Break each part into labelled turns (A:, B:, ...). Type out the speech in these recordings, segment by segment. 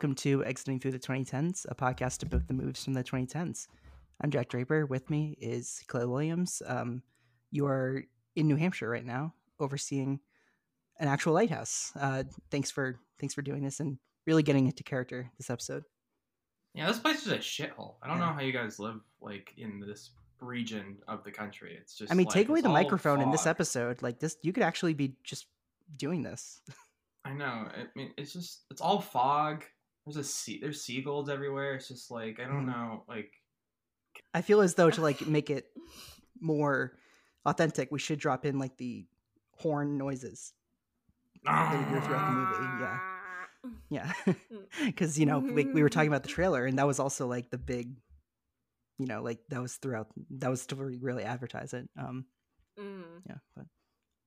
A: welcome to Exiting Through the 2010s, a podcast about the moves from the 2010s. I'm Jack Draper. With me is Clay Williams. Um, you are in New Hampshire right now, overseeing an actual lighthouse. Uh, thanks for thanks for doing this and really getting into character this episode.
B: Yeah, this place is a shithole. I don't
A: Yeah.
B: know how you guys live like in this region of the country. It's just.
A: I mean,
B: like,
A: take away the microphone in this episode. Like this, you could actually be just doing this.
B: I know. I mean, it's just it's all fog. There's a sea. There's seagulls everywhere. It's just like I don't
A: Mhm.
B: know. Like
A: I feel as though to like make it more authentic, we should drop in like the horn noises that we hear throughout the movie. Yeah. Yeah, because you know we, we were talking about the trailer, and that was also like the big, you know, like that was throughout. That was to really advertise it. Um,
C: Mm.
A: yeah, but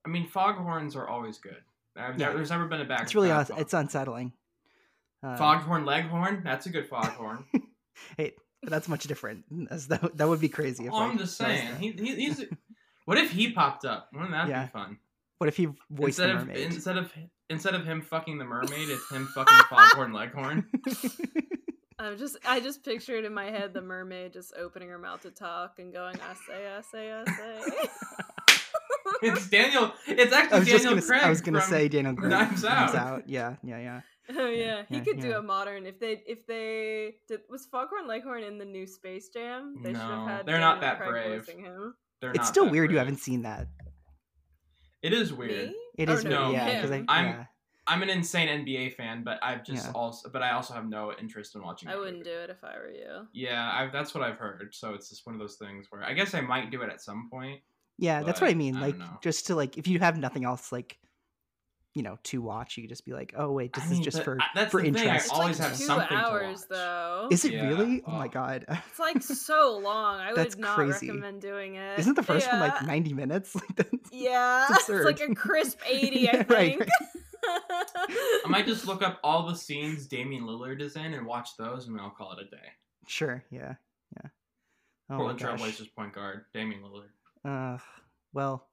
B: I mean, foghorns are always good. I've
A: Yeah.
B: never, there's never been a bad.
A: it's really
B: bad
A: it's unsettling. Uh,
B: foghorn leghorn. That's a good foghorn.
A: Hey, that's much different. As that, that would be crazy. If,
B: oh, I'm
A: like,
B: just saying. He, he, he's. what if he popped up? Wouldn't that
A: Yeah.
B: be fun?
A: what if he voiced
B: instead
A: the
B: of instead of instead of him fucking the mermaid, it's him fucking foghorn leghorn.
C: I'm just I just pictured in my head the mermaid just opening her mouth to talk and going I say I say I say.
B: It's Daniel. It's
A: I
B: actually
A: was
B: Daniel
A: gonna. s-
B: Craig.
A: I was gonna
B: from
A: say Daniel Craig.
B: Knives Out.
A: Yeah, yeah, yeah.
C: Oh yeah, he
A: Yeah,
C: could do a modern if they if they did was Foghorn Leghorn in the new Space Jam. They should have had
B: they're not that
C: Craig
B: brave.
C: voicing him.
B: They're
A: It's
B: not
A: still
B: that
A: weird you haven't seen that.
B: It is weird.
C: Me?
A: It
C: oh,
A: Or
B: no,
A: weird, yeah. Because I,
B: I'm
A: yeah.
B: I'm an insane NBA fan, but I've just
A: Yeah.
B: also, but I also have no interest in watching.
C: I wouldn't
B: movie.
C: do it if I were you.
B: Yeah, I, that's what I've heard. So it's just one of those things where I guess I might do it at some point.
A: Yeah, that's what I mean.
B: I
A: like just to like if you have nothing else like you know to watch, you could just be like, oh wait, this
B: I
A: is
B: mean,
A: just for
B: I- that's
A: for
B: the thing, I
A: interest.
C: It's
B: always
C: like
B: have
C: two
B: something to
C: hours
B: watch.
C: though.
A: Is it
B: Yeah,
A: really? Oh my
B: oh.
A: god.
C: It's like so long. I
A: That's
C: would not
A: crazy.
C: recommend doing it.
A: Isn't the first one like 90 minutes? Like that's
C: Yeah,
A: It's
C: it's, like a crisp 80,
A: Yeah,
C: I think.
A: right.
B: I might just look up all the scenes Damian Lillard is in and watch those, and then I'll call it a day.
A: Sure, yeah. Yeah. Oh
B: Portland. Trailblazers point guard Damian Lillard.
A: Uh well,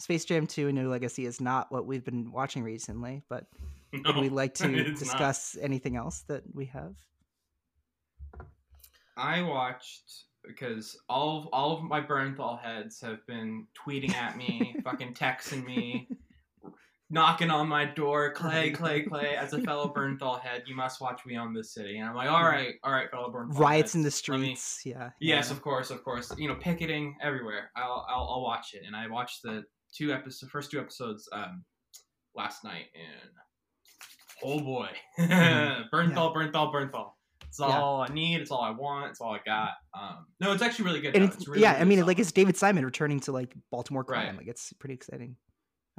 A: Space Jam 2 A New Legacy is not what we've been watching recently, but would we like to
B: it's not.
A: discuss anything else that we have?
B: I watched because all of, all of my Bernthal heads have been tweeting at me, fucking texting me, knocking on my door, Clay, Clay, Clay. As a fellow Bernthal head, you must watch We Own This City. And I'm like, all right, all right, fellow Bernthal.
A: Riots in the
B: heads, let me-
A: streets, yeah.
B: Yes,
A: yeah.
B: of course, of course. You know, picketing everywhere. I'll, I'll, I'll watch it, and I watched the two episodes, first two episodes, um, last night, and oh boy, Bernthal, Bernthal, Bernthal. It's
A: Mm-hmm. Yeah.
B: all I need. It's all I want. It's all I got. Um, no, it's actually really good.
A: And it's,
B: It's really,
A: yeah, I mean,
B: solid.
A: like it's David Simon returning to like Baltimore crime.
B: Right.
A: Like it's pretty exciting.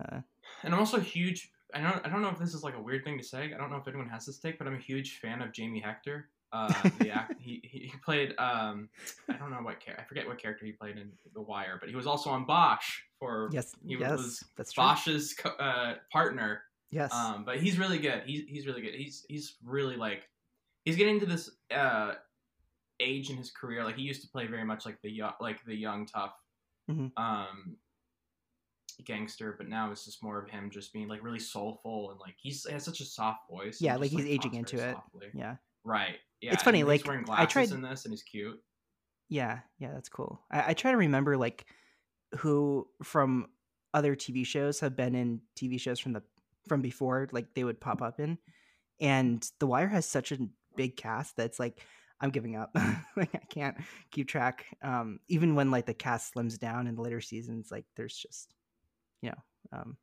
A: Uh,
B: and I'm also a huge. I don't. I don't know if this is like a weird thing to say. I don't know if anyone has this take, but I'm a huge fan of Jamie Hector. Uh, the act, he, he played. Um, I don't know what character. I forget what character he played in The Wire, but he was also on Bosch for
A: yes,
B: he
A: yes,
B: was
A: that's.
B: Bosch's co- uh, partner.
A: Yes,
B: Um, but he's really good. He's he's really good. He's he's really like he's getting to this uh, age in his career. Like he used to play very much like the young, like the young tough
A: Mhm.
B: um, gangster, but now it's just more of him just being like really soulful and like he's he has such a soft voice.
A: Yeah,
B: just,
A: like, he's aging into it.
B: softly.
A: yeah,
B: Right. Yeah.
A: It's funny,
B: and
A: like,
B: he's wearing
A: I
B: glasses
A: tried-
B: in this, and he's cute.
A: yeah, yeah. That's cool. I, I try to remember like who from other TV shows have been in TV shows from the from before. Like they would pop up in, and The Wire has such a big cast that's like I'm giving up. like I can't keep track. Um, even when like the cast slims down in the later seasons, like there's just you know, um,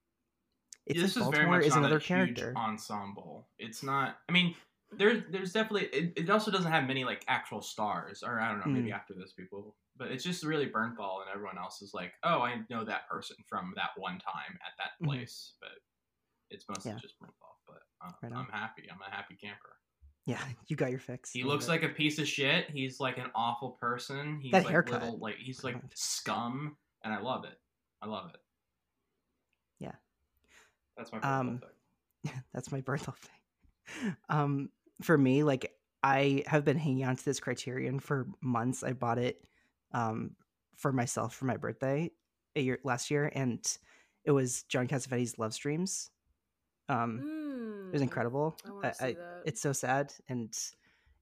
A: it's
B: this
A: like
B: is very much
A: is
B: not
A: another character.
B: ensemble. It's not. I mean, there's there's definitely. It, it also doesn't have many like actual stars, or I don't know.
A: Mm.
B: Maybe after this, people. But it's just really Bernthal, and everyone else is like, oh, I know that person from that one time at that
A: Mhm.
B: place. But it's mostly
A: Yeah.
B: just Bernthal. But um,
A: Right.
B: I'm happy. I'm a happy camper.
A: Yeah, you got your fix.
B: He looks like a piece of shit. He's like an awful person. He's
A: That
B: like
A: haircut.
B: little like he's like scum, and I love it. I love it.
A: Yeah.
B: That's my
A: Um,
B: pick.
A: that's my birth thing. Um, for me, like I have been hanging on to this criterion for months. I bought it um for myself for my birthday a year last year, and it was John Cassavetes' Love Streams. Um, it was
C: Mm,
A: incredible.
C: I want to see
A: I,
C: that.
A: it's so sad and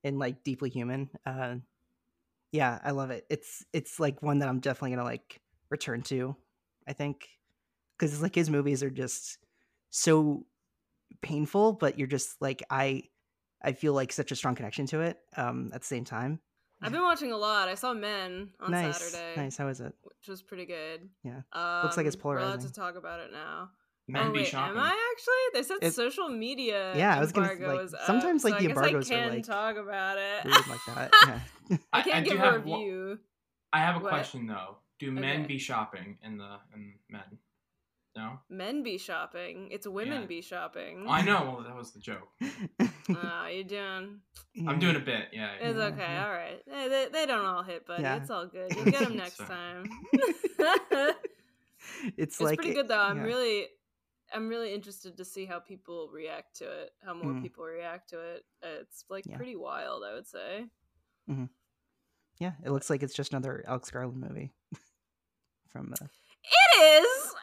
A: and like deeply human. Uh, yeah, I love it. It's it's like one that I'm definitely gonna like return to. I think because it's like his movies are just so painful, but you're just like I I feel like such a strong connection to it. Um, at the same time,
C: I've been watching a lot. I saw Men on
A: nice,
C: Saturday,
A: nice. How is it?
C: which was pretty good.
A: Yeah.
C: um,
A: Looks like it's
C: We're allowed
A: polarizing.
C: to talk about it now.
B: Men
C: oh
B: be
C: wait,
B: shopping.
C: am I actually? They said
A: It-
C: social media.
A: Yeah, I was gonna,
C: embargo
A: like,
C: is up,
A: sometimes, like,
C: so
A: the
C: I guess I can
A: like,
C: talk about it.
A: Weird like that. Yeah.
C: I can't
B: do
C: give a
B: have one-
C: review.
B: I have a
C: What?
B: question though. Do men
C: Okay.
B: be shopping in the in men? No.
C: Men be shopping. It's women
B: Yeah.
C: be shopping.
B: I know. Well, that was the joke.
C: Ah, you doing?
B: I'm doing a bit. Yeah. yeah.
C: It's
A: Yeah,
C: okay.
A: yeah.
C: All right. They, they, they don't all hit, buddy.
A: Yeah.
C: It's all good. You'll get them next
B: So-
C: time.
A: it's
C: it's
A: like
C: pretty good though. I'm
A: yeah.
C: really, I'm really interested to see how people react to it. How more
A: Mhm.
C: people react to it. It's like
A: Yeah.
C: pretty wild, I would say.
A: Yeah, it looks like it's just another Alex Garland movie. From the.
C: It is.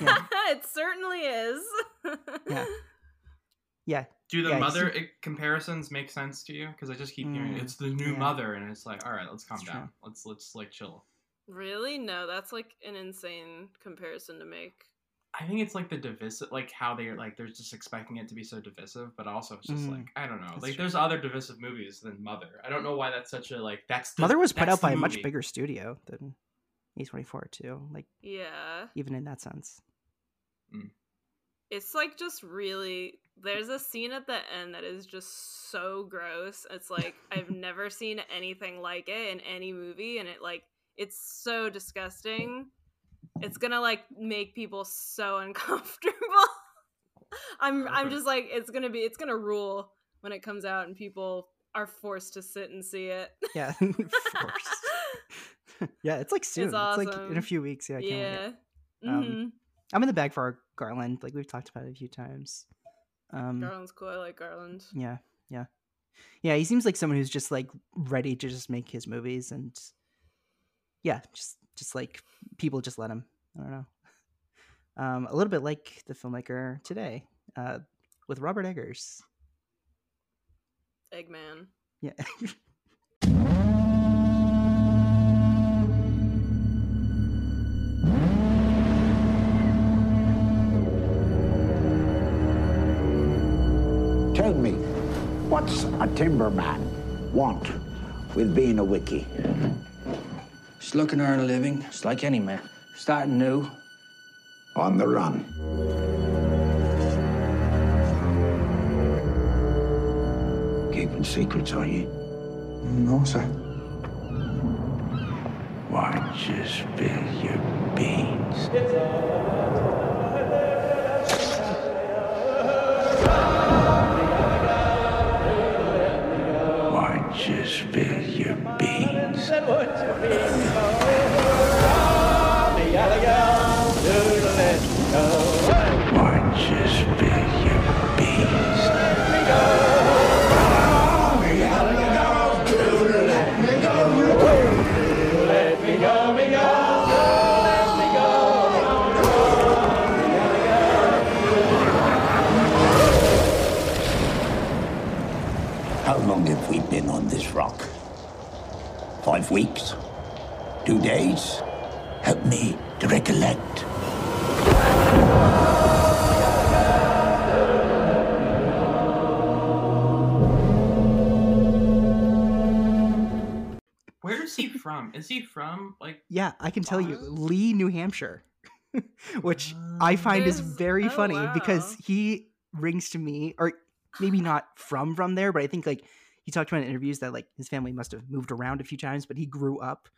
A: Yeah.
C: it certainly is.
A: Yeah. yeah,
B: Do the
A: Yeah,
B: mother i- comparisons make sense to you? Because I just keep hearing
A: Mm,
B: it's the new
A: yeah.
B: mother, and it's like, all right, let's calm
A: It's
B: down.
A: true.
B: Let's let's like chill.
C: Really? No, that's like an insane comparison to make.
B: I think it's like the divisive, like how they're like they're just expecting it to be so divisive, but also it's just
A: Mm,
B: like I don't know.
A: that's
B: Like
A: true.
B: there's other divisive movies than Mother. I don't know why that's such a like that's the,
A: Mother was put out by
B: the
A: a much bigger studio than A24 too. Like
C: Yeah.
A: even in that sense.
C: It's like just really there's a scene at the end that is just so gross. It's like I've never seen anything like it in any movie and it like it's so disgusting. It's going to like make people so uncomfortable. I'm I'm just like it's going to be it's going to rule when it comes out and people are forced to sit and see it.
A: Yeah, forced. yeah, it's like soon. It's, like in a few weeks. Yeah, I can't wait.
C: yeah.
A: Um,
C: Mhm.
A: I'm in the bag for our Garland. Like we've talked about it a few times. Um,
C: Garland's cool. I like Garland.
A: yeah, yeah, yeah. He seems like someone who's just like ready to just make his movies, and yeah, just just like people just let him. I don't know. Um, a little bit like the filmmaker today, uh, with Robert Eggers.
C: Eggman.
A: Yeah.
D: what's a timberman want with being a wickie?
E: Just looking to earn a living, just like any man. Starting new.
D: On the run. Keeping secrets, are you?
E: No, sir.
D: Why you spill your beans?
A: I can tell you, Lee, New Hampshire, which I find is very
C: oh,
A: funny because he rings to me, or maybe not from from there, but I think like he talked about in interviews that like his family must have moved around a few times, but he grew up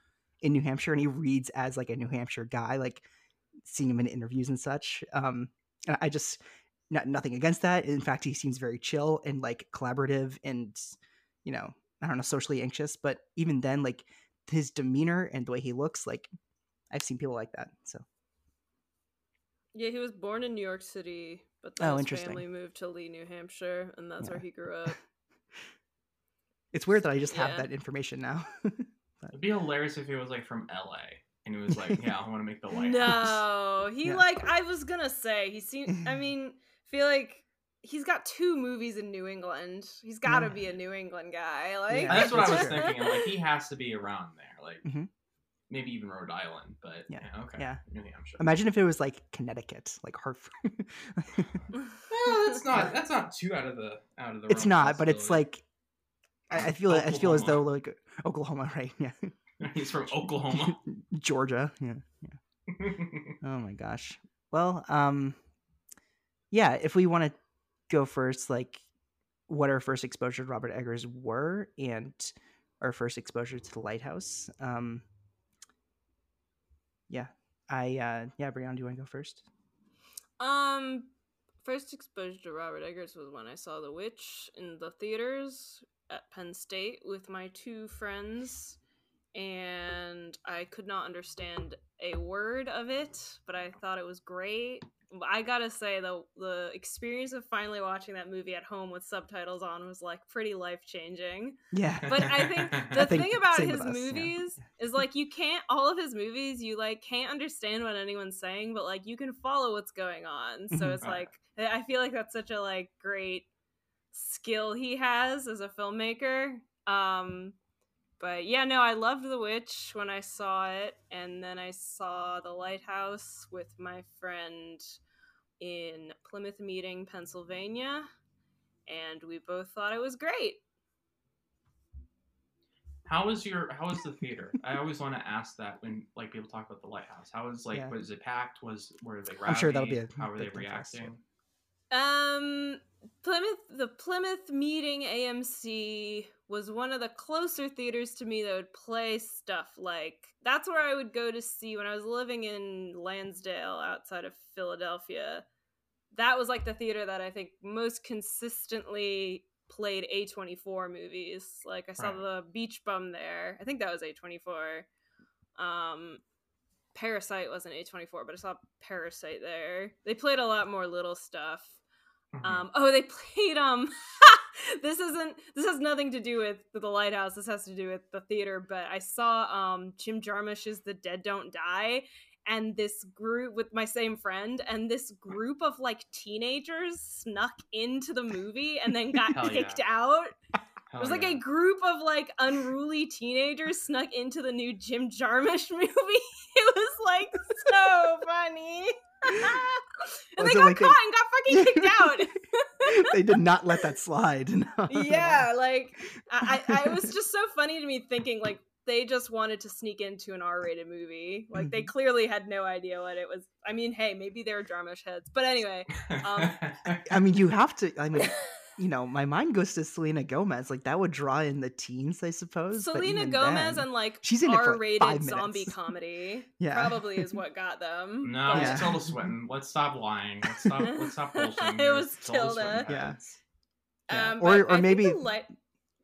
A: in New Hampshire and he reads as like a New Hampshire guy, like seeing him in interviews and such. Um, and I just not nothing against that. In fact, he seems very chill and like collaborative and you know I don't know socially anxious, but even then like his demeanor and the way he looks like I've seen people like that. So
C: Yeah, he was born in New York City, but then
A: Oh,
C: his
A: interesting.
C: family moved to Lee, New Hampshire, and that's where he grew up.
A: it's weird that I just have that information now.
B: It'd be hilarious if he was like from LA and he was like, "Yeah, I want to make the lighthouse."
C: no, he
A: Yeah.
C: like I was gonna say he seemed. I mean, feel like he's got two movies in New England. He's got to
A: Yeah.
C: be a New England guy. Like
A: Yeah,
B: That's what I was thinking. I'm like, he has to be around there, like
A: Mhm.
B: maybe even Rhode Island, but
A: Yeah,
B: yeah, okay,
A: yeah.
B: New Hampshire.
A: Imagine if it was like Connecticut, like Hartford.
B: Well, that's not that's not too out of the out of the.
A: it's not, but it's like I, I feel I feel as though like Oklahoma, right? Yeah,
B: he's from Oklahoma.
A: Georgia. Yeah. Oh my gosh. Well, um, yeah. If we want to go first, like, what our first exposure to Robert Eggers were, and our first exposure to the Lighthouse. Um, yeah. I uh, yeah, Brianna, do you want to go first?
C: Um, first exposure to Robert Eggers was when I saw The Witch in the theaters at Penn State with my two friends, and I could not understand a word of it, but I thought it was great. I gotta say the the experience of finally watching that movie at home with subtitles on was like pretty life changing.
A: Yeah.
C: But I think the
A: I think
C: thing about his
A: us, yeah.
C: movies is like you can't all of his movies you like can't understand what anyone's saying, but like you can follow what's going on. So it's like I I feel like that's such a like great skill he has as a filmmaker. Um but yeah, no, I loved The Witch when I saw it, and then I saw The Lighthouse with my friend in Plymouth Meeting, Pennsylvania, and we both thought it was great.
B: How was your How was the theater? I always want to ask that when like people talk about the lighthouse. How was like
A: Yeah.
B: was it packed? Was were they? Rowdy?
A: I'm sure that'll be a
B: How were they
A: big thing for us, too.
B: reacting?
C: Um, Plymouth, the Plymouth Meeting AMC was one of the closer theaters to me that would play stuff like that's where I would go to see when I was living in Lansdale outside of Philadelphia. That was like the theater that I think most consistently played A24 movies. Like I saw
B: Right.
C: the Beach Bum there. I think that was A24. Um Parasite wasn't A24, but I saw Parasite there. They played a lot more little stuff.
B: Mhm.
C: Um, oh, they played um. this isn't. This has nothing to do with the lighthouse. This has to do with the theater. But I saw um Jim Jarmusch's "The Dead Don't Die," and this group with my same friend, and this group of like teenagers snuck into the movie and then got
B: Hell yeah.
C: kicked out.
B: Hell
C: It was like
B: yeah.
C: a group of like unruly teenagers snuck into the new Jim Jarmusch movie. It was like so funny. and they got
A: like they-
C: caught and got fucking kicked out.
A: they did not let that slide. No.
C: yeah, like I, I, it was just so funny to me thinking like they just wanted to sneak into an R-rated movie. Like they
A: Mhm.
C: clearly had no idea what it was. I mean, hey, maybe they were Jarmusch heads, but anyway. um,
A: I mean, you have to. I mean, you know, my mind goes to Selena Gomez. Like that would draw in the teens, I suppose.
C: Selena Gomez
A: then-
C: and like
A: She's in it for, like,
C: R-rated
A: five
C: zombie
A: minutes.
C: comedy
A: Yeah.
C: probably is what got them.
B: No,
C: but-
B: it's Tilda Swinton. Let's stop lying. Let's stop. Let's stop bullshitting.
C: It was
B: Tilda
C: Tilda.
B: Swinton
A: Yeah.
B: heads.
A: Yeah.
C: Um,
A: Or- or
C: I
A: maybe-
C: the light-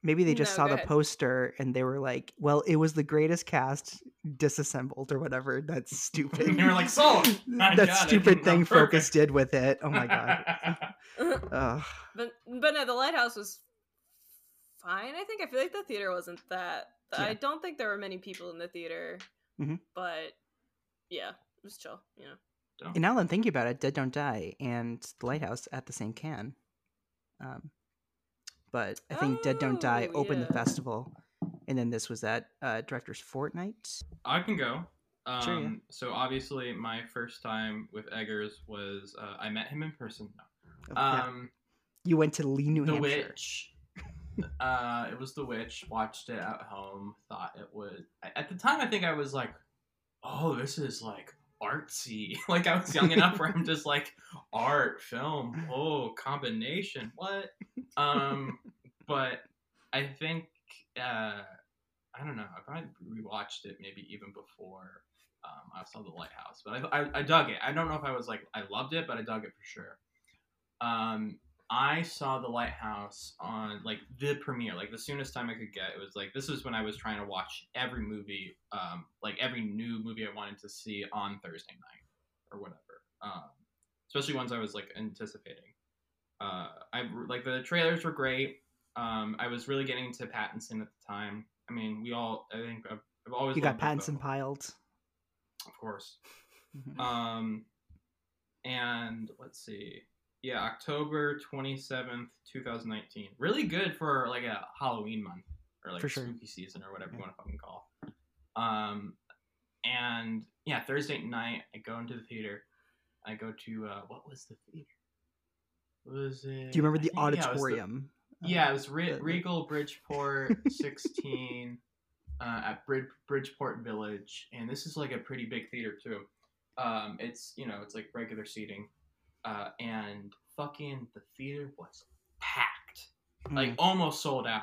A: Maybe they just
C: No,
A: saw the
C: ahead.
A: poster and they were like, "Well, it was the greatest cast disassembled or whatever." That's stupid.
B: And you were like, "Sold! I
A: that
B: got
A: stupid thing. Focus did with it. Oh my god. Ugh.
C: but but no, the lighthouse was fine. I think I feel like the theater wasn't that. I don't think there were many people in the theater,
A: Mhm.
C: but yeah, it was chill. You know.
A: And now that I'm thinking about it, Dead Don't Die and The Lighthouse at the same can. Um, but I think Dead Don't Die
C: Oh,
A: opened the festival, and then this was at uh, Director's Fortnight.
B: I can go. Um,
A: Sure, yeah.
B: So obviously, my first time with Eggers was uh, I met him in person.
A: Oh, yeah.
B: Um,
A: You went to Lee, New
B: The
A: Hampshire.
B: Witch. uh, it was The Witch. Watched it at home. Thought it would. At the time, I think I was like, "Oh, this is like artsy." like I was young enough where I'm just like, art, film, oh, combination, what? Um, but I think uh, I don't know. I probably rewatched it maybe even before um, I saw The Lighthouse. But I, I I dug it. I don't know if I was like I loved it, but I dug it for sure. Um, I saw The Lighthouse on like the premiere, like the soonest time I could get. It was like this was when I was trying to watch every movie, um, like every new movie I wanted to see on Thursday night or whatever. Um, especially ones I was like anticipating. Uh, I like the trailers were great. Um, I was really getting into Pattinson at the time. I mean, we all. I think I've, I've always
A: You got Pattinson piled.
B: of course.
A: Mhm.
B: Um, and let's see. Yeah, October twenty seventh, two thousand nineteen. Really good for like a Halloween month or like
A: For sure.
B: spooky season or whatever you want to fucking call. Um, and yeah, Thursday night I go into the theater. I go to uh, what was the theater? Was it?
A: Do you remember the
B: think- yeah, it was the-
A: auditorium?
B: Yeah, it was Re-
A: the- the-
B: Regal Bridgeport 16 uh, at Brid- Bridgeport Village, and this is like a pretty big theater too. Um, it's you know it's like regular seating, uh, and fucking the theater was packed, like
A: Mm.
B: almost sold out.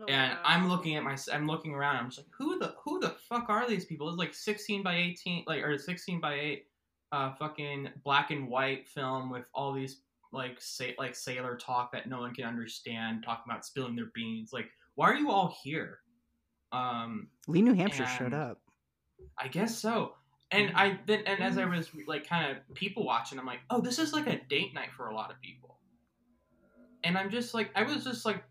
C: Oh,
B: And
C: wow.
B: I'm looking at my, I'm looking around. I'm just like, who the, who the fuck are these people? It's like 16 by 18, like or 16 by 8, uh, fucking black and white film with all these like say like sailor talk that no one can understand, talking about spilling their beans. Like, why are you all here? Um,
A: Lee, New Hampshire showed up.
B: I guess so. And I then and as I was like kind of people watching, I'm like, oh, this is like a date night for a lot of people. And I'm just like, I was just like,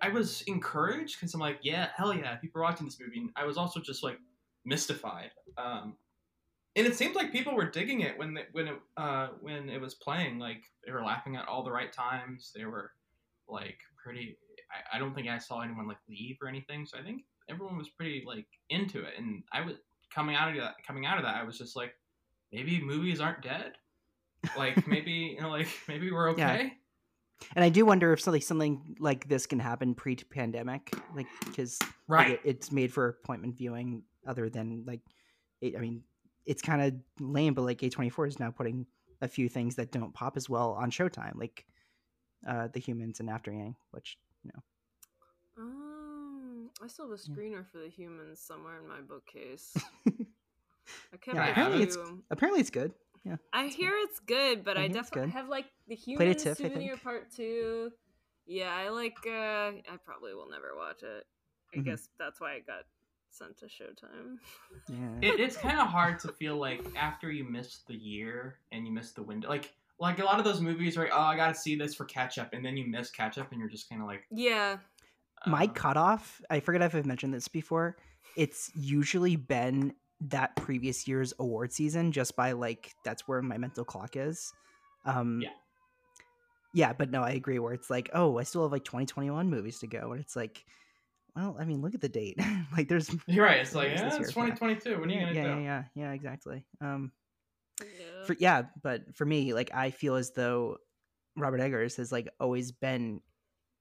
B: I was encouraged because I'm like, yeah, hell yeah, people are watching this movie. And I was also just like mystified. Um, and it seemed like people were digging it when the, when it uh, when it was playing. Like they were laughing at all the right times. They were like pretty. I, I don't think I saw anyone like leave or anything. So I think everyone was pretty like into it. And I was coming out of that. Coming out of that, I was just like, maybe movies aren't dead. Like maybe you know, like maybe we're okay. Yeah.
A: And I do wonder if something something like this can happen pre-pandemic, like because
B: Right.
A: it, it's made for appointment viewing. Other than like, it, I mean, it's kind of lame, but like A24 is now putting a few things that don't pop as well on Showtime, like uh The Humans and After Yang, which you know,
C: Um, I still have a
A: Yeah.
C: screener for the humans somewhere in my bookcase. I kept
A: yeah, apparently it's apparently it's good. Yeah,
C: I hear it's good, but
A: I
C: I, definitely have like the
A: Played
C: human
A: TIFF,
C: souvenir part two. Yeah, I like. uh I probably will never watch it. I
A: Mhm.
C: guess that's why I got sent to Showtime.
A: yeah.
B: it, it's kind of hard to feel like after you miss the year and you miss the window, like like a lot of those movies, right? Oh, I gotta see this for catch up, and then you miss catch up, and you're just kind of like,
C: yeah,
A: my
B: um,
A: cutoff i forget if i've mentioned this before it's usually been that previous year's award season just by like that's where my mental clock is um
B: Yeah.
A: yeah but no i agree where it's like oh i still have like 2021 movies to go and it's like well i mean look at the date like there's
B: You're right. It's like, yeah,
A: this
B: it's 2022. When are you gonna
A: yeah,
B: do?
A: yeah yeah yeah exactly um
C: yeah.
A: for yeah but for me like i feel as though robert eggers has like always been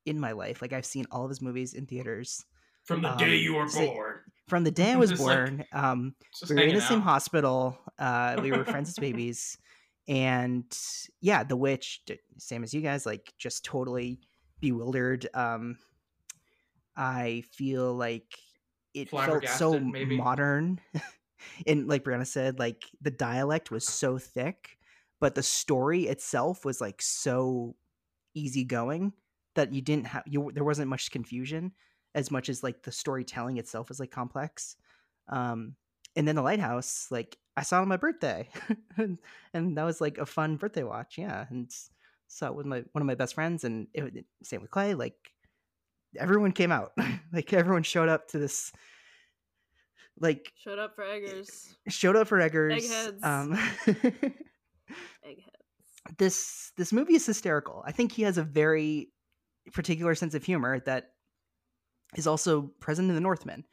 A: in my life like i've seen all of his movies in theaters
B: From the
A: Um,
B: day you were
A: say-
B: born,
A: from the day i was
B: Just, like,
A: born um we were in
B: hanging
A: the same hospital uh we were friends as babies and yeah the witch same as you guys like just totally bewildered um i feel like it felt so
B: maybe?
A: modern and like brianna said like the dialect was so thick but the story itself was like so easygoing that you didn't have you there wasn't much confusion as much as like the storytelling itself is like complex um and then the lighthouse like i saw it on my birthday and, and that was like a fun birthday watch yeah and saw it with my one of my best friends and it, it- same with clay like everyone came out like everyone showed up to this like
C: Showed up for Eggers.
A: showed up for eggers
C: Eggheads.
A: um
C: Egghead.
A: this this movie is hysterical. I think he has a very particular sense of humor that is also present in the Northman.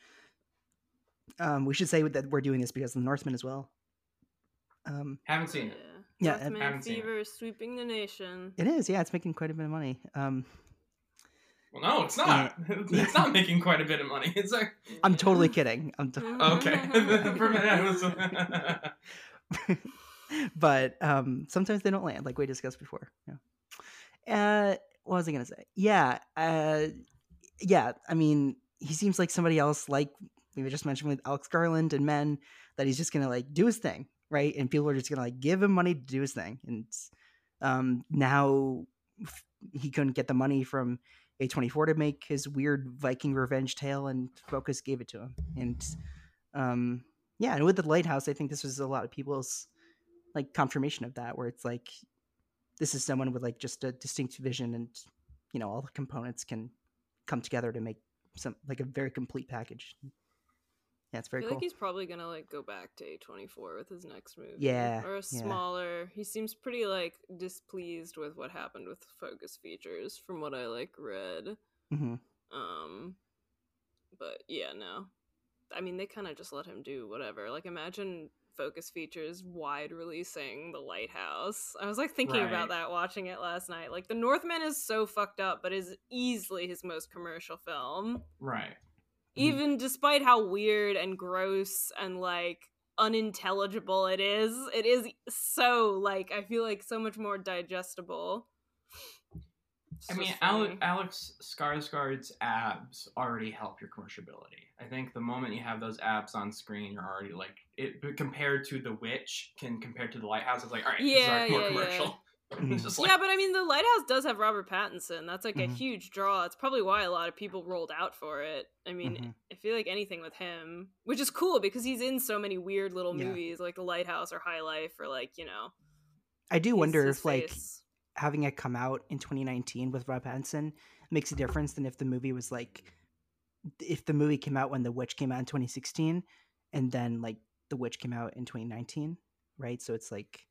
A: Um, we should say that we're doing this because of the Northman as well. Um,
B: Haven't seen it.
A: Yeah,
C: Northman
A: and-
B: Haven't seen it.
C: fever is sweeping the nation.
A: it is, yeah, it's making quite a bit of money. Um,
B: Well, no, it's not. it's not making quite a bit of money. It's like
A: I'm totally kidding. I'm t-
B: okay. For a I was.
A: but um, sometimes they don't land, like we discussed before. Yeah. Uh, what was I gonna say? Yeah, uh, yeah. I mean, he seems like somebody else, like we were just mentioned with Alex Garland and Men, that he's just gonna like do his thing, right? And people are just gonna like give him money to do his thing. And um, now f- he couldn't get the money from A24 to make his weird Viking revenge tale, and Focus gave it to him. And um, yeah, and with the lighthouse, I think this was a lot of people's like confirmation of that, where it's like this is someone with like just a distinct vision, and you know all the components can come together to make some like a very complete package. That's
C: I
A: very
C: feel
A: cool.
C: like he's probably gonna like go back to A24 with his next movie.
A: Yeah,
C: Or a
A: yeah.
C: smaller. He seems pretty like displeased with what happened with Focus Features, from what I like read.
A: hmm
C: Um, but yeah, no. I mean, they kind of just let him do whatever. Like, imagine Focus Features wide releasing The Lighthouse. I was like thinking
B: Right.
C: about that watching it last night. Like, The Northman is so fucked up, but is easily his most commercial film.
B: Right. Mm-hmm.
C: Even despite how weird and gross and like unintelligible it is, it is so like I feel like so much more digestible. It's
B: I mean,
C: funny.
B: Alex Skarsgård's abs already help your commercialability. I think the moment you have those abs on screen, you're already like it compared to The Witch, can compared to The Lighthouse, it's like all right,
C: Yeah,
B: this is
C: yeah, yeah.
B: commercial. It's just like,
C: yeah, but I mean, the Lighthouse does have Robert Pattinson. That's like a
A: Mhm.
C: huge draw. It's probably why a lot of people rolled out for it. I mean,
A: Mhm.
C: I feel like anything with him, which is cool because he's in so many weird little
A: Yeah.
C: movies like The Lighthouse or High Life or like you know.
A: I do wonder if like
C: face.
A: having it come out in 2019 with Rob Pattinson makes a difference than if the movie was like if the movie came out when The Witch came out in 2016 and then like The Witch came out in 2019, right? So it's like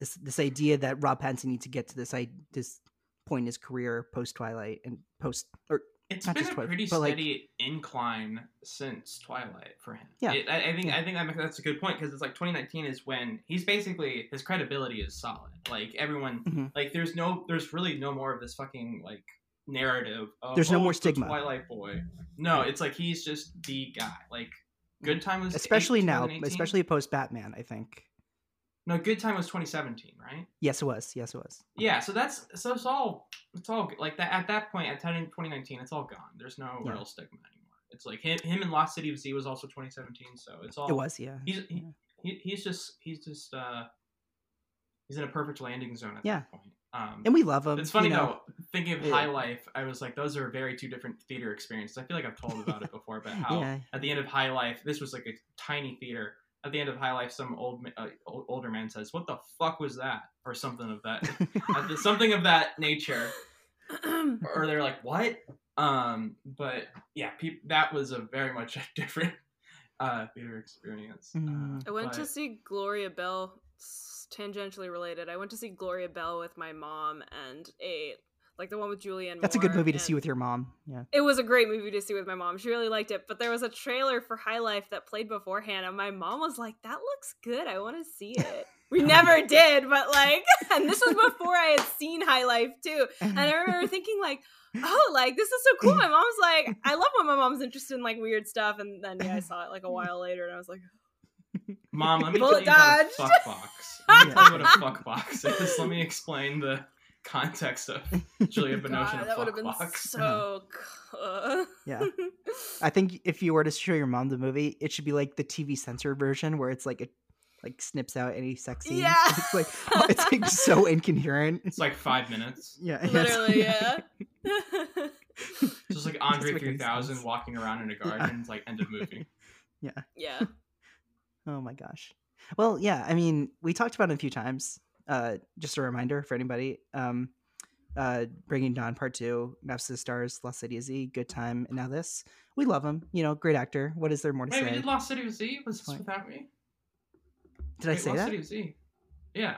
A: this this idea that Rob Pattinson needs to get to this I this point in his career post Twilight and post or
B: it's been a
A: Twilight,
B: pretty
A: but, like-
B: steady incline since Twilight for him.
A: Yeah.
B: It- I, I think
A: Yeah.
B: I think that, that's a good point because it's like 2019 is when he's basically his credibility is solid. Like everyone,
A: Mhm.
B: like there's no, there's really no more of this fucking like narrative. Of,
A: There's no
B: "Oh,
A: more stigma."
B: Twilight boy. No, it's like he's just the guy. Like Good Time was
A: especially now, especially post Batman, I think.
B: No Good Time was 2017, right?
A: Yes, it was. Yes, it was.
B: Yeah, so that's so it's all it's all like that at that point at 10 in 2019 it's all gone. There's no
A: Yeah.
B: real stigma anymore. It's like him him and Lost City of Z was also 2017, so it's all
A: It was, yeah.
B: He's he, he, he's just he's just uh he's in a perfect landing zone at
A: Yeah.
B: that point. Um
A: And we love him.
B: it's funny
A: you know.
B: though, thinking of
A: Yeah.
B: High Life, I was like, those are very two different theater experiences. I feel like I've told about it before, but how
A: Yeah.
B: at the end of High Life, this was like a tiny theater. At the end of High Life, some old uh, older man says, "What the fuck was that?" or something of that, something of that nature. Or they're like, "What?" Um, but yeah, peop that was a very much a different uh, theater experience.
A: Mm.
B: Uh,
C: I went to see Gloria Bell, tangentially related. I went to see Gloria Bell with my mom and a like the one with Julianne.
A: That's a good movie to see with your mom. Yeah.
C: It was a great movie to see with my mom. She really liked it. But there was a trailer for High Life that played beforehand, and my mom was like, "That looks good. I want to see it." We never did, but like, and this was before I had seen High Life too. And I remember thinking like, "Oh, like this is so cool." My mom's like, "I love when my mom's interested in like weird stuff." And then yeah, I saw it like a while later, and I was like,
B: Mom, let me
C: Bullet
B: tell you about a fuck box. Let me tell you what a fuck box is. Let me explain the context of Julia Binoche
C: God,
B: and a
C: that would have been
B: box.
C: so cool.
A: Yeah. I think if you were to show your mom the movie, it should be like the TV censor version where it's like it like snips out any sex scenes.
C: Yeah.
A: It's like it's like so incoherent.
B: It's like five minutes.
A: Yeah. yes.
C: Literally, yeah.
B: Just like Andre
A: Doesn't make any
B: 3000
A: sense.
B: walking around in a garden. It's like end of movie.
C: Yeah. Yeah.
A: Oh my gosh. Well, yeah, I mean, we talked about it a few times. Uh, just a reminder for anybody. Um, uh, Breaking Dawn Part Two, Maps to the Stars, Lost City of Z, Good Time, and now this. We love him. You know, great actor. What is there more to
B: Wait, we
A: say?
B: did Lost City of Z? Was this
A: Fine.
B: without me?
A: Did I
B: Wait,
A: say
B: Lost
A: that?
B: City of Z. Yeah.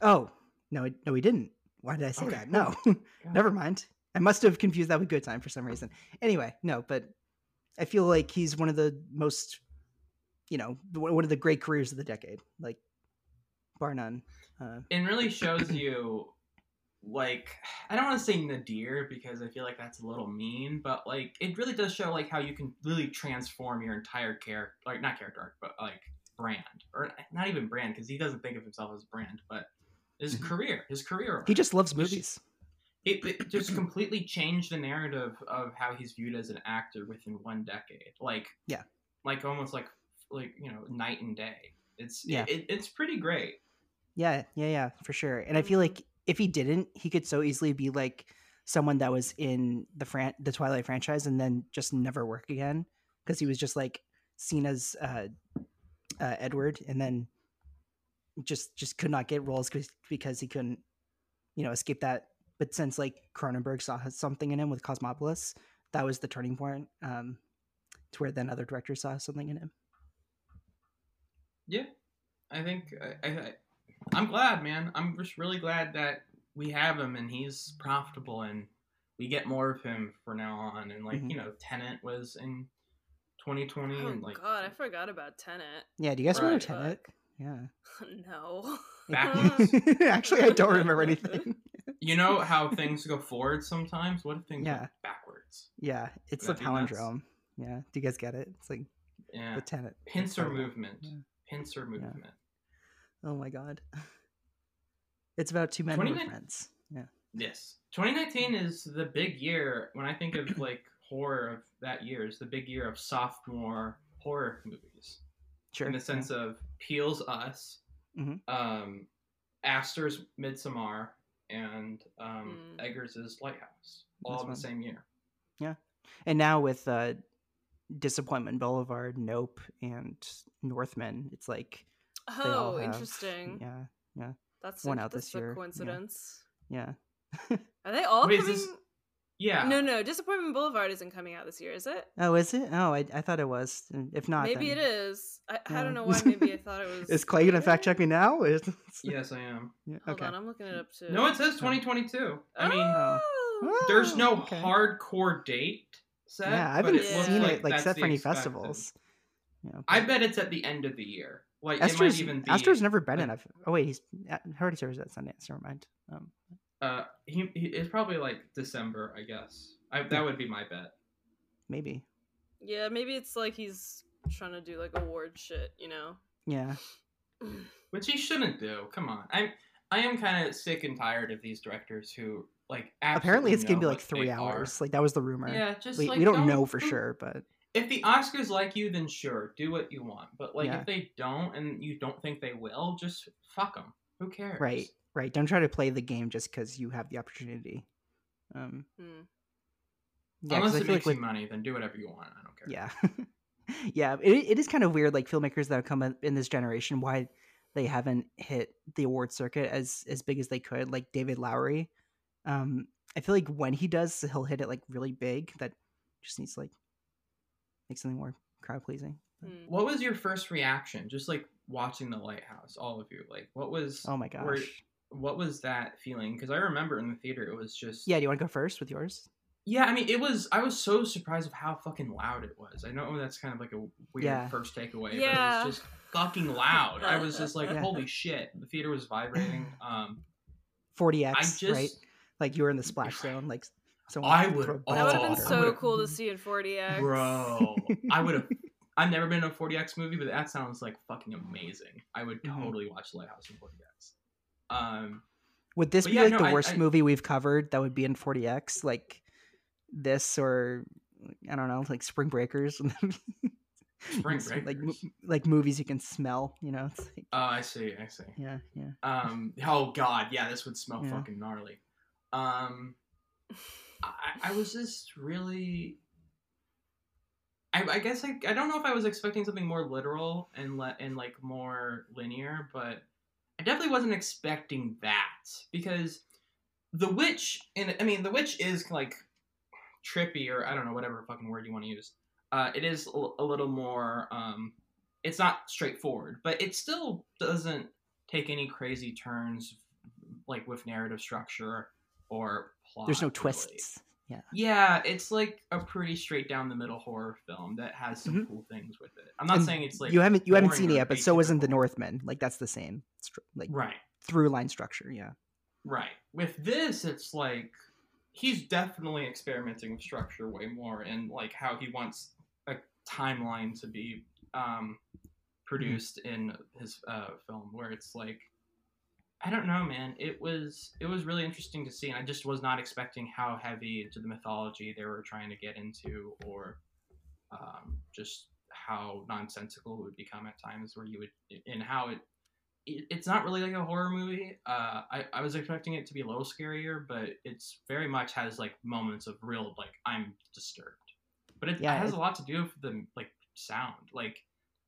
A: Oh no, no, we didn't. Why did I say
B: Okay,
A: that? No, never mind. I must have confused that with Good Time for some reason. Anyway, no, but I feel like he's one of the most, you know, one of the great careers of the decade, like bar none. Uh,
B: It really shows you, like, I don't want to say nadir because I feel like that's a little mean, but like, it really does show like how you can really transform your entire character, like not character arc, but like brand, or not even brand because he doesn't think of himself as brand, but his
A: Mhm.
B: career, his career.
A: he just loves movies.
B: it, it just completely changed the narrative of how he's viewed as an actor within one decade. Like
A: Yeah.
B: like almost like like you know night and day. It's
A: Yeah.
B: it, it's pretty great.
A: Yeah, yeah, yeah, for sure. And I feel
C: Mhm.
A: like if he didn't, he could so easily be like someone that was in the fran- the Twilight franchise and then just never work again because he was just like seen as uh, uh, Edward and then just just could not get roles because he couldn't, you know, escape that. But since like Cronenberg saw something in him with Cosmopolis, that was the turning point um, to where then other directors saw something in him.
B: Yeah, I think I, I, I'm glad, man. I'm just really glad that we have him and he's profitable and we get more of him for now on. And like
A: Mhm.
B: you know, Tenet was in 2020
C: Oh
B: and like
C: god, I forgot about Tenet.
A: Yeah, do you guys remember
B: Right.
A: Tenet? Yeah.
C: no.
A: Actually, I don't remember anything.
B: you know how things go forward sometimes. What if things
A: Yeah.
B: go backwards?
A: Yeah, it's
B: Would
A: the
B: that be nuts?
A: palindrome. Yeah, do you guys get it? It's like
B: Yeah,
A: the Tenet
B: pincer
A: incredible.
B: movement.
A: Yeah.
B: Pincer movement.
A: Oh my god. It's about two men who
B: 29
A: are friends. Yeah.
B: Yes. 2019 is the big year when I think of like horror of that year is the big year of sophomore horror movies.
A: Sure.
B: In the sense of Peele's Us,
A: Mhm.
B: um, Aster's Midsommar, and um,
C: Mm.
B: Eggers' Lighthouse,
A: That's
B: all in
A: fun.
B: the same year.
A: Yeah, and now with uh Disappointment Boulevard, Nope, and Northman, it's like all
C: Oh,
A: have-
C: interesting.
A: yeah, yeah.
C: That's
A: one
C: a,
A: out
C: that's
A: this year,
C: coincidence.
A: yeah.
C: Are they all
B: Wait,
C: coming?
B: this- Yeah.
C: No, no. Disappointment Boulevard isn't coming out this year, is it?
A: Oh, is it? Oh, I, I thought it was. If not,
C: maybe
A: then...
C: it is. I, I don't know why. Maybe I thought it was.
A: Is Clay gonna fact check me now? Is...
B: Yes, I am.
A: Yeah,
C: Hold
A: okay.
C: on, I'm looking it up too.
B: No, it says 2022. I oh! mean,
A: Oh.
C: Oh.
B: there's no oh,
A: okay.
B: hardcore date set.
A: Yeah, I haven't
B: it
A: seen
C: like
A: it like
B: that's
A: set for any
B: expected.
A: festivals. Yeah,
B: I bet it's at the end of the year. Like
A: Aster's,
B: it might even be.
A: Aster's never been in
B: like-
A: a. Oh wait, he's Hereditary was at Sundance. Never mind. Um,
B: Uh, he, he it's probably like December, I guess. I,
A: Yeah.
B: that would be my bet.
A: maybe.
C: Yeah, maybe it's like he's trying to do like award shit, you know.
A: Yeah.
B: Which he shouldn't do. Come on, I'm I am kind of sick and tired of these directors who like.
A: Apparently, it's gonna be like three
B: they are.
A: hours. Like that was the rumor.
B: Yeah, just
A: we,
B: like,
A: we don't, know for sure, but
B: If the Oscars like you, then sure, do what you want. But like,
A: Yeah.
B: if they don't, and you don't think they will, just fuck them. Who cares?
A: right, right. Don't try to play the game just because you have the opportunity. Um,
C: Hmm.
A: yeah, 'cause
B: Unless
A: I
B: it
A: feel
B: makes
A: like
B: you money, then do whatever you want. I don't care.
A: Yeah. yeah. It, it is kind of weird, like filmmakers that have come in in this generation, why they haven't hit the award circuit as as big as they could. Like David Lowery. Um, I feel like when he does, he'll hit it like really big. That just needs like make something more crowd pleasing.
C: Hmm.
B: What was your first reaction? Just like watching the lighthouse, all of you. Like, what was?
A: Oh my
B: were-
A: gosh.
B: what was that feeling? Because I remember in the theater, it was just.
A: Yeah. Do you want to go first with yours?
B: Yeah, I mean, it was. I was so surprised of how fucking loud it was. I know that's kind of like a weird
A: Yeah.
B: first takeaway,
C: Yeah.
B: but it was just fucking loud. I was just like,
A: Yeah.
B: holy shit! The theater was vibrating. Um,
A: 4DX,
B: I just,
A: right? Like you were in the splash zone. Like someone
B: I would-
A: throw
B: oh,
C: That would have been so cool to see in 4DX.
B: bro, I would have. I've never been in a 4DX movie, but that sounds like fucking amazing. I would
A: Mhm.
B: totally watch Lighthouse in 4DX. Um,
A: Would this be
B: yeah,
A: like
B: no,
A: the
B: I-
A: worst
B: I-
A: movie we've covered that would be in 40x? Like this or I don't know, like Spring Breakers.
B: Spring
A: It's Like mo- like movies you can smell, you know? It's like,
B: oh, I see. I see.
A: yeah, yeah.
B: Um. Oh God, yeah, this would smell
A: Yeah.
B: fucking gnarly. Um. I, I was just really. I, I guess I, I don't know if I was expecting something more literal and le- and like more linear, but I definitely wasn't expecting that because the witch and I mean the witch is like trippy or I don't know whatever fucking word you want to use. Uh, it is a, a little more. Um, it's not straightforward, but it still doesn't take any crazy turns like with narrative structure or plot.
A: There's no
B: really.
A: twists. Yeah.
B: Yeah, it's like a pretty straight down the middle horror film that has some
A: Mhm.
B: cool things with it. I'm not
A: And
B: saying it's like
A: you haven't you haven't seen it yet, but so isn't the. Northman. Like that's the same. Like
B: Right,
A: through line structure, yeah.
B: right. With this, it's like he's definitely experimenting with structure way more and like how he wants a timeline to be um, produced in his uh, film, where it's like I don't know, man. It was it was really interesting to see, and I just was not expecting how heavy into the mythology they were trying to get into, or um, just how nonsensical it would become at times, where you would and how it. it it's not really like a horror movie. Uh, I, I was expecting it to be a little scarier, but it's very much has like moments of real like I'm disturbed, but it,
A: Yeah,
B: it has
A: it-
B: a lot to do with the like sound. Like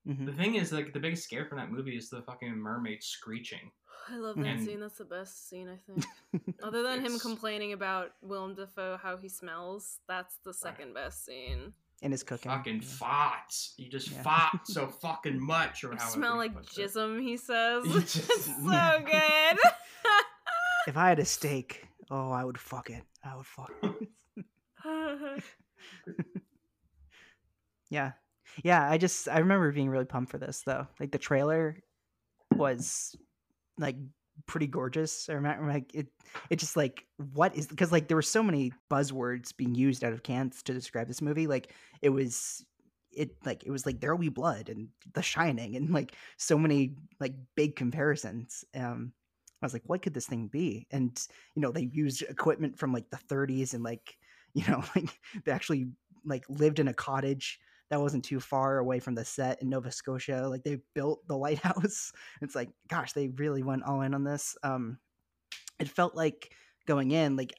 A: hmm
B: the thing is, like the biggest scare from that movie is the fucking mermaid screeching.
C: I love that
B: And-
C: scene. That's the best scene, I think. Other than him complaining about Willem Dafoe how he smells, that's the second best scene.
A: in his cooking.
B: fucking
A: yeah.
B: farts. You just
A: Yeah.
B: fart so fucking much, or
C: You smell like
B: puts it.
C: jism, he says.
B: You
C: it's
B: just-
C: so good.
A: If I had a steak, oh, I would fuck it. I would fuck it. Yeah. Yeah, I just I remember being really pumped for this though. Like the trailer was like pretty gorgeous. I remember like it it just like what is because like there were so many buzzwords being used out of Cannes to describe this movie. Like it was it like it was like there will be blood and the shining and like so many like big comparisons. Um I was like, what could this thing be? And you know, they used equipment from like the 30s and like, you know, like they actually like lived in a cottage that wasn't too far away from the set in Nova Scotia. Like they built the lighthouse. It's like, gosh, they really went all in on this. Um, it felt like going in, like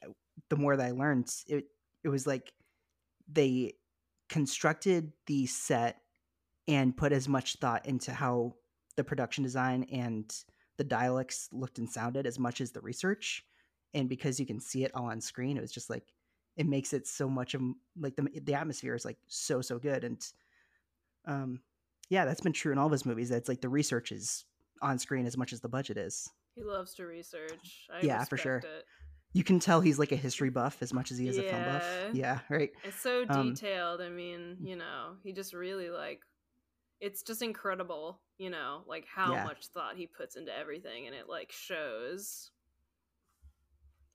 A: the more that I learned, it it was like they constructed the set and put as much thought into how the production design and the dialects looked and sounded as much as the research. And because you can see it all on screen, it was just like it makes it so much of like the the atmosphere is like so so good and um yeah that's been true in all of his movies that's like the research is on screen as much as the budget is
C: he loves to research. I
A: Yeah, for sure.
C: It.
A: you can tell he's like a history buff as much as he is a film buff
C: Yeah.
A: yeah right
C: It's so
A: Um,
C: detailed. I mean, you know, he just really like it's just incredible, you know, like how
A: Yeah.
C: much thought he puts into everything and it like shows.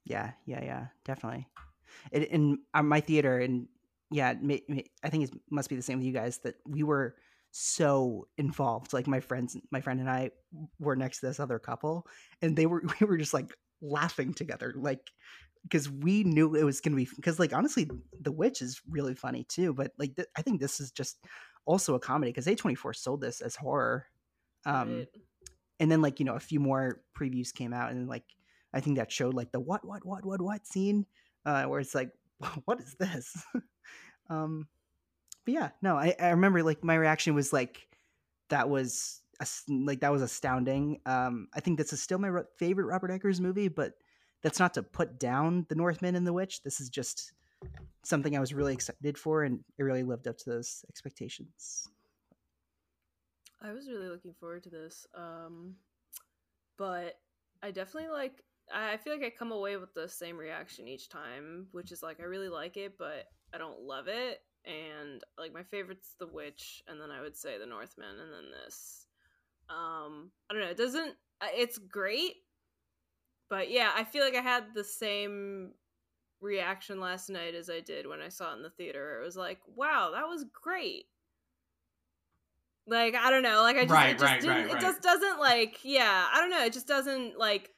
A: yeah yeah yeah definitely it, in uh, my theater and yeah it ma- ma- i think it must be the same with you guys that we were so involved like my friends my friend and i were next to this other couple and they were we were just like laughing together like because we knew it was gonna be because like honestly the witch is really funny too but like th- i think this is just also a comedy because a24 sold this as horror um
C: right?
A: and then like you know a few more previews came out and like i think that showed like the what what what what what scene uh where it's like what is this? Um but yeah no i i remember like my reaction was like that was like that was astounding. Um i think this is still my favorite robert eggers movie but that's not to put down the northman and the witch. This is just something i was really excited for and it really lived up to those expectations.
C: I was really looking forward to this. Um but I definitely like I feel like I come away with the same reaction each time, which is like I really like it, but I don't love it. And like my favorite's The Witch, and then I would say The Northman, and then this. Um, I don't know. It doesn't. uh, It's great, but yeah, I feel like I had the same reaction last night as I did when I saw it in the theater. It was like, wow, that was great. Like I don't know, like I just
B: Right,
C: it just
B: right,
C: didn't
B: right,
C: it just doesn't like yeah, I don't know, it just doesn't like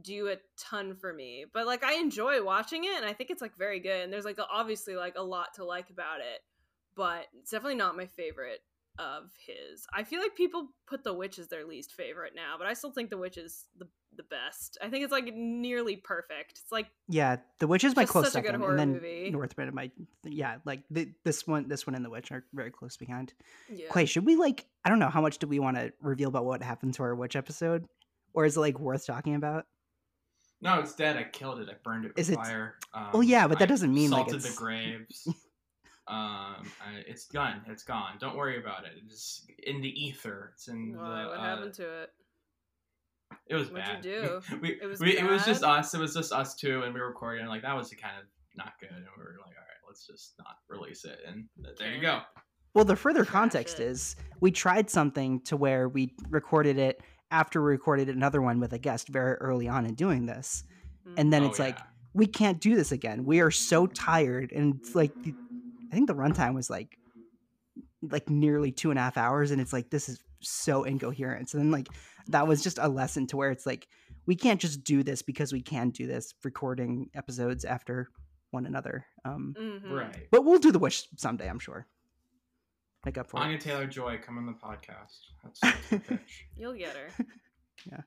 C: do a ton for me. But like I enjoy watching it and I think it's like very good and there's like obviously like a lot to like about it, but it's definitely not my favorite of his. I feel like people put The Witch as their least favorite now, but I still think The Witch is the the best. I think it's like nearly perfect. It's like
A: Yeah, The Witch is my close
C: such a good
A: second, and then
C: movie.
A: Northman. My yeah, like the, this one, this one and The Witch are very close behind.
C: yeah.
A: Clay, should we like? I don't know how much do we want to reveal about what happened to our Witch episode, or is it like worth talking about?
B: No, it's dead. I killed it. I burned it with
A: Is it-
B: fire. Um,
A: Well, yeah, but that doesn't mean, like,
B: salted
A: it's-
B: the graves. um, I, it's done. It's gone. Don't worry about it. It's in the ether. It's in
C: Why?
B: the.
C: what
B: uh,
C: happened to it?
B: It was
C: What'd you do?
B: we,
C: It was
B: we, it was just us. It was just us two, and we were recording. And like that was kind of not good, and we were like, all right, let's just not release it. And there you go.
A: Well, the further context is we tried something to where we recorded it after we recorded another one with a guest very early on in doing this, and then
B: Oh,
A: it's like we can't do this again. We are so tired, and it's like the, I think the runtime was like like nearly two and a half hours, and it's like this is so incoherent. So then like that was just a lesson to where it's like we can't just do this because we can do this recording episodes after one another. Um,
C: Mhm.
B: right.
A: but we'll do the witch someday, I'm sure. Make up for
B: Anya
A: it.
B: Taylor Joy, come on the podcast. That's, that's the pitch.
C: You'll get her.
A: Yeah,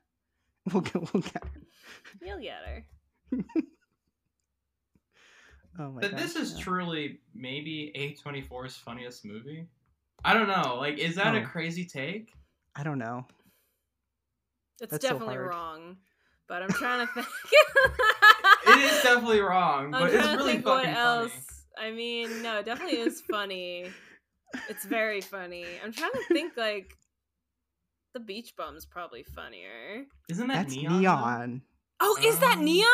A: we'll get, we'll get her.
C: You'll get her.
A: Oh my
B: But
A: gosh,
B: this is
A: yeah.
B: truly maybe A24's funniest movie. I don't know. Like, is that a
A: Oh.
B: crazy take?
A: I don't know.
C: It's
A: That's
C: definitely
A: hard.
C: wrong. But I'm trying to think.
B: It is definitely wrong,
C: I'm
B: but it's
C: trying to
B: really
C: think what
B: fucking
C: else. I mean, no, it definitely is funny. It's very funny. I'm trying to think like the beach bum's probably funnier.
B: Isn't that
A: That's
B: neon?
A: neon.
C: Oh, is that
B: Oh.
C: neon?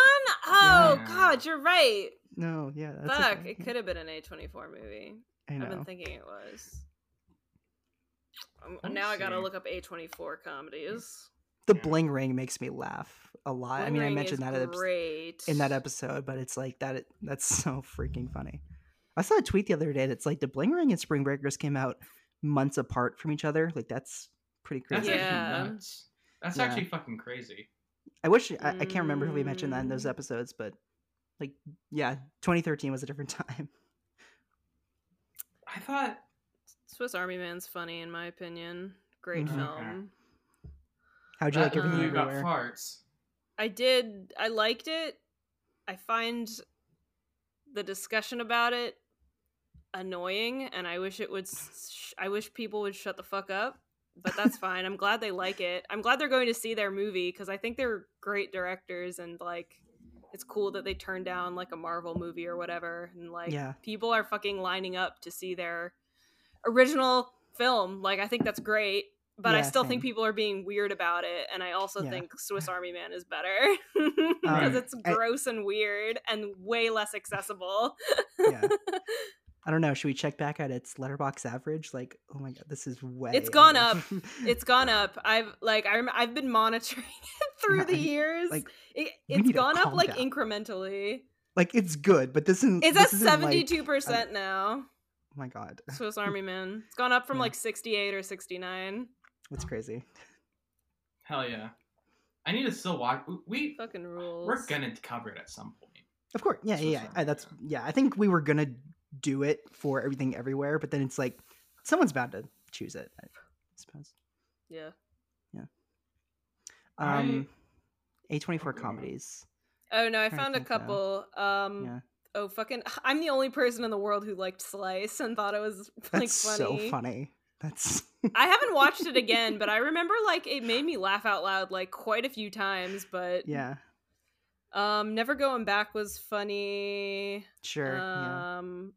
C: Oh
B: Yeah.
C: god, you're right.
A: No, yeah, that's
C: Fuck,
A: okay.
C: it could have been an A24 movie.
A: I
C: I've been thinking it was. Um,
B: Let me
C: now I gotta look up A24 comedies.
A: The
B: Yeah.
A: bling ring makes me laugh a lot. I
C: Bling
A: mean, I mentioned that
C: great.
A: in that episode, but it's like that. That's so freaking funny. I saw a tweet the other day that's like the bling ring and Spring Breakers came out months apart from each other. Like that's pretty
B: That's
A: crazy.
C: Yeah.
B: nuts. That's
A: Yeah.
B: actually fucking crazy.
A: I wish I, I can't remember if we mentioned that in those
C: Mm.
A: episodes, but like yeah, 2013 was a different time.
B: I thought
C: Swiss Army Man's funny in my opinion. Great
A: Mhm.
C: film.
A: How'd you
B: that
A: like everything
B: movie about
A: everywhere?
B: farts.
C: I did. I liked it. I find the discussion about it annoying, and I wish it would. I wish people would shut the fuck up. But that's fine. I'm glad they like it. I'm glad they're going to see their movie because I think they're great directors, and like, it's cool that they turned down like a Marvel movie or whatever, and like,
A: Yeah.
C: people are fucking lining up to see their original film. Like, I think that's great. But I
A: Yeah,
C: still think people are being weird about it, and I also
A: Yeah.
C: think Swiss Army Man is better because
B: Right.
C: Um, it's
A: I-
C: gross and weird and way less accessible.
A: Yeah. I don't know. Should we check back at its Letterboxd average? Like, oh my god, this is way.
C: It's gone
A: average.
C: it's gone up. I've like I rem- I've been monitoring it through
A: Yeah,
C: the years.
A: like,
C: it,
A: we
C: it's gone up
A: calm
C: like
A: down.
C: incrementally.
A: like it's good, but this isn't.
C: It's at
A: this isn't,
C: seventy two percent now.
A: Oh my god,
C: Swiss Army Man. It's gone up from
A: Yeah.
C: like sixty eight or sixty nine.
A: that's crazy.
B: Hell yeah. I need to still watch. We
C: Fucking rules.
B: we're gonna cover it at some point.
A: Of course, yeah,
B: Swiss
A: yeah, yeah.
B: Army
A: I- That's
B: Man.
A: yeah. I think we were gonna do it for everything everywhere, but then it's like someone's bound to choose it. I suppose.
C: Yeah.
B: Yeah.
A: Um, A twenty four comedies.
C: Oh no, I found a
A: though.
C: couple. Um
A: Yeah,
C: oh fucking I'm the only person in the world who liked Slice and thought it was like
A: that's
C: funny.
A: so funny. That's
C: I haven't watched it again, but I remember like it made me laugh out loud like quite a few times, but
A: yeah,
C: um Never Going Back was funny.
A: sure. yeah,
C: Um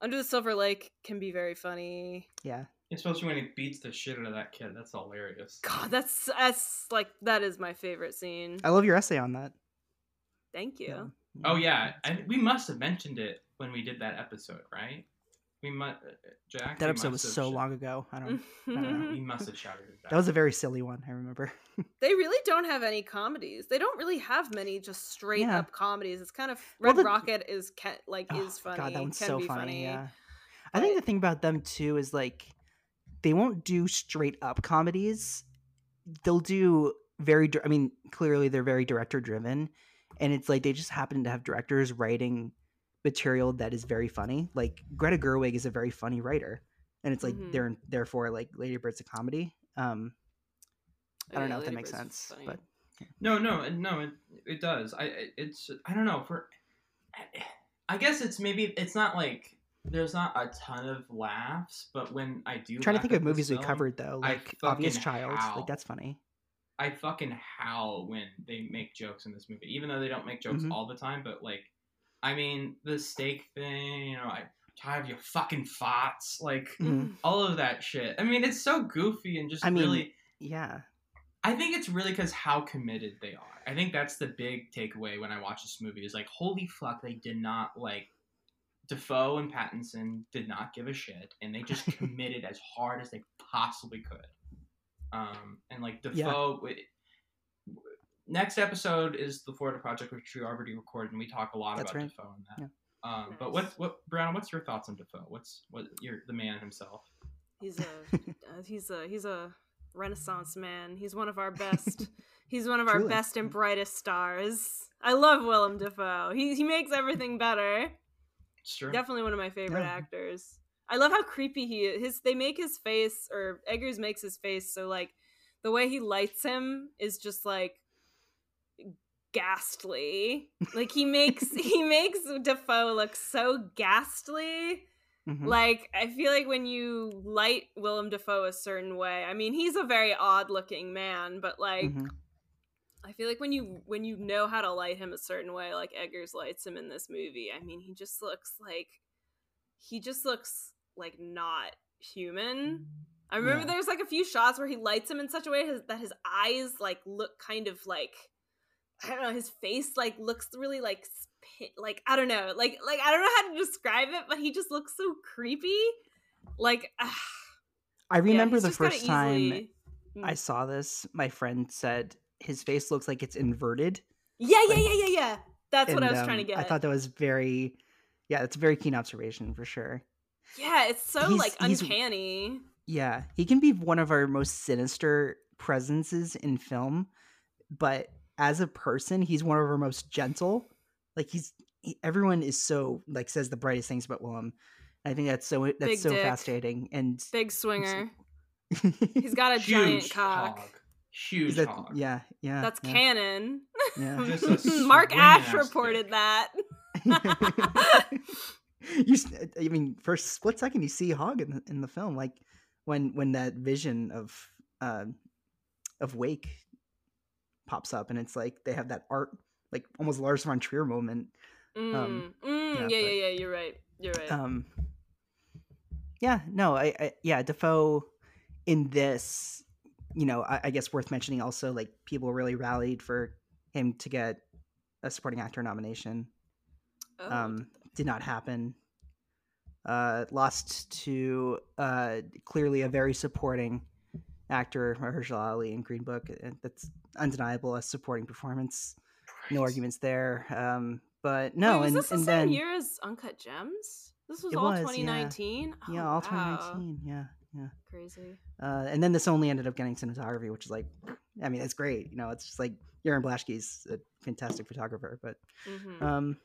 C: Under the Silver Lake can be very funny.
A: yeah.
B: Especially when he beats the shit out of that kid. That's hilarious.
C: God, that's that's like that is my favorite scene.
A: I love your essay on that.
C: Thank you.
A: Yeah,
B: Oh yeah, I, we must have mentioned it when we did that episode, right? We must, uh, uh, Jack.
A: that episode was so
B: sh-
A: long ago. I don't.
B: Yeah, we must have shouted it.
A: That was a very silly one. I remember.
C: they really don't have any comedies. They don't really have many just straight
A: Yeah.
C: up comedies. It's kind of
A: Well,
C: Red
A: the-
C: Rocket is ca- like
A: Oh,
C: is funny.
A: God, that one's
C: can
A: so
C: be
A: funny. Yeah. I think the thing about them too is like they won't do straight up comedies. They'll do very. dir- I mean, clearly they're very director driven, and it's like they just happen to have directors writing material that is very funny. Like Greta Gerwig is a very funny writer, and it's like
C: Mhm.
A: they're therefore like Lady Bird's a comedy. Um, I don't
C: Yeah,
A: know if that makes
C: Bird's
A: sense,
C: funny.
A: but
B: No, no, no. It it does. I I- it's I don't know for. I guess it's maybe it's not like there's not a ton of laughs, but when I do,
A: I'm trying to think of
B: this
A: movies we covered though, like Obvious Child.
B: howl.
A: Like that's funny.
B: I fucking howl when they make jokes in this movie, even though they don't make jokes
A: Mhm.
B: all the time. But like, I mean, the steak thing, you know, I tired of your fucking farts, like
A: Mhm.
B: all of that shit. I mean, it's so goofy and just
A: I mean,
B: really.
A: Yeah.
B: I think it's really because how committed they are. I think that's the big takeaway when I watch this movie is like, holy fuck, they did not like Dafoe and Pattinson did not give a shit, and they just committed as hard as they possibly could. Um, and like
A: Yeah.
B: Dafoe, wi- next episode is the Florida Project, which we already recorded, and we talk a lot
A: That's
B: about
A: right.
B: Dafoe in that.
A: Yeah.
B: Um, but
C: Nice.
B: what what Brown? What's your thoughts on Dafoe? What's what you're the man himself?
C: He's a uh, he's a he's a renaissance man. He's one of our best. he's one of our best and brightest stars. I love Willem Dafoe. He he makes everything better.
B: It's true.
C: Definitely one of my favorite
A: Yeah.
C: actors. I love how creepy he is. His they make his face or Eggers makes his face so like the way he lights him is just like ghastly. Like he makes he makes Dafoe look so ghastly.
A: Mhm.
C: Like I feel like when you light Willem Dafoe a certain way, I mean he's a very odd looking man, but like
A: Mhm.
C: I feel like when you when you know how to light him a certain way, like Eggers lights him in this movie, I mean, he just looks like he just looks like not human. I remember
A: Yeah.
C: there's like a few shots where he lights him in such a way his, that his eyes like look kind of like I don't know, his face like looks really like like I don't know, like like I don't know how to describe it, but he just looks so creepy. Like
A: I remember
C: he's
A: the first time
C: easily-
A: I
C: Mm.
A: saw this, my friend said his face looks like it's inverted.
C: Yeah, yeah,
A: like-
C: yeah, yeah, yeah. That's what I
A: and,
C: was trying to
A: um,
C: get.
A: I thought that was very, yeah, it's a very keen observation for sure.
C: yeah, it's so
A: he's-
C: like uncanny.
A: Yeah, he can be one of our most sinister presences in film, but as a person, he's one of our most gentle. Like he's he, everyone is so like says the brightest things about Willem. I think that's so that's
C: Big
A: so
C: dick.
A: fascinating and
C: Big swinger. He's got a giant cock.
B: hog. Huge
A: that,
B: hog.
A: yeah, yeah.
C: That's
A: yeah,
C: canon.
A: Yeah.
C: Mark
B: swing
C: Ash reported
B: dick.
C: that.
A: you, s- I mean, for a split second, you see Hog in the, in the film, like when when that vision of uh, of Wake pops up, and it's like they have that art, like almost Lars von Trier moment.
C: Mm,
A: Um,
C: mm,
A: yeah,
C: yeah,
A: but-
C: yeah, yeah. You're right. You're right.
A: Um, yeah, no, I, I yeah, Defoe in this, you know, I, I guess worth mentioning also, like people really rallied for him to get a supporting actor nomination.
C: oh,
A: um, did not happen. Uh, lost to uh, clearly a very supporting actor, Mahershala Ali in Green Book. That's undeniable, a supporting performance. No arguments there. Um, but no,
C: Wait, was
A: and,
C: this the same
A: then
C: year as Uncut Gems? This was all
A: was, yeah.
C: 2019.
A: yeah,
C: Oh,
A: all
C: wow.
A: 2019. Yeah, yeah.
C: Crazy.
A: Uh, and then this only ended up getting cinematography, which is like, I mean, it's great. You know, it's just like Jarin Blaschke's a fantastic photographer, but
C: hmm
A: um,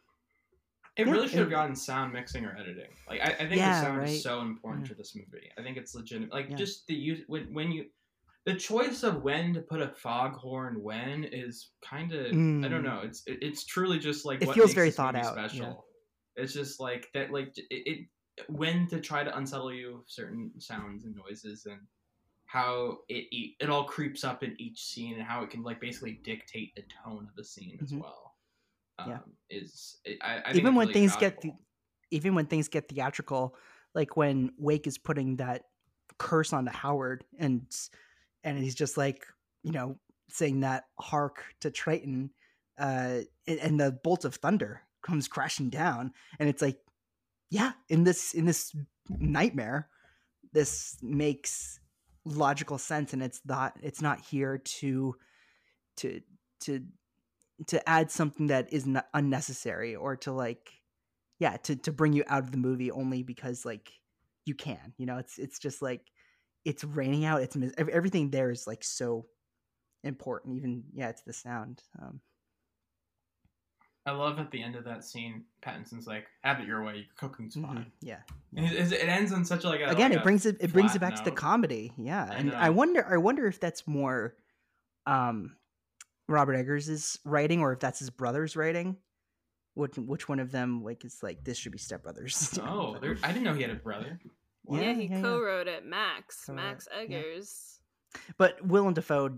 B: It really should have gotten sound mixing or editing. Like I, I think
A: Yeah,
B: the sound
A: right.
B: is so important
A: Yeah.
B: to this movie. I think it's legitimate. Like
A: Yeah.
B: just the use when when you the choice of when to put a foghorn when is kind of I don't
A: Mm.
B: know. It's it, it's truly just like
A: It
B: what
A: feels very thought out.
B: Special. It's just like that. Like it, it when to try to unsettle you with certain sounds and noises and how it it all creeps up in each scene and how it can like basically dictate the tone of the scene as
A: Mhm.
B: well. Um,
A: Yeah.
B: is it, I, I
A: even when
B: really
A: things get
B: valuable.
A: the, even when things get theatrical like when wake is putting that curse onto howard and and he's just like you know saying that hark to triton uh and, and the bolt of thunder comes crashing down and it's like yeah in this in this nightmare this makes logical sense and it's not it's not here to to to to add something that is not unnecessary or to like yeah to to bring you out of the movie only because like you can you know it's it's just like it's raining out it's mis- everything there is like so important even yeah it's the sound um
B: I love at the end of that scene, Pattinson's like, "Have it your way. Your cooking's
A: mhm,
B: fine."
A: yeah
B: it, it ends on such a, like a,
A: again
B: like
A: it brings it it brings it back to the comedy yeah
B: I
A: and i wonder i wonder if that's more um robert Eggers is writing or if that's his brother's writing which which one of them like is like this should be step brothers
B: Oh, there, I didn't know he had a brother.
A: Yeah,
C: Yeah, he
A: yeah, yeah.
C: co-wrote it. Max,
A: Co-wrote,
C: Max
A: yeah.
C: Eggers.
A: But Willem Dafoe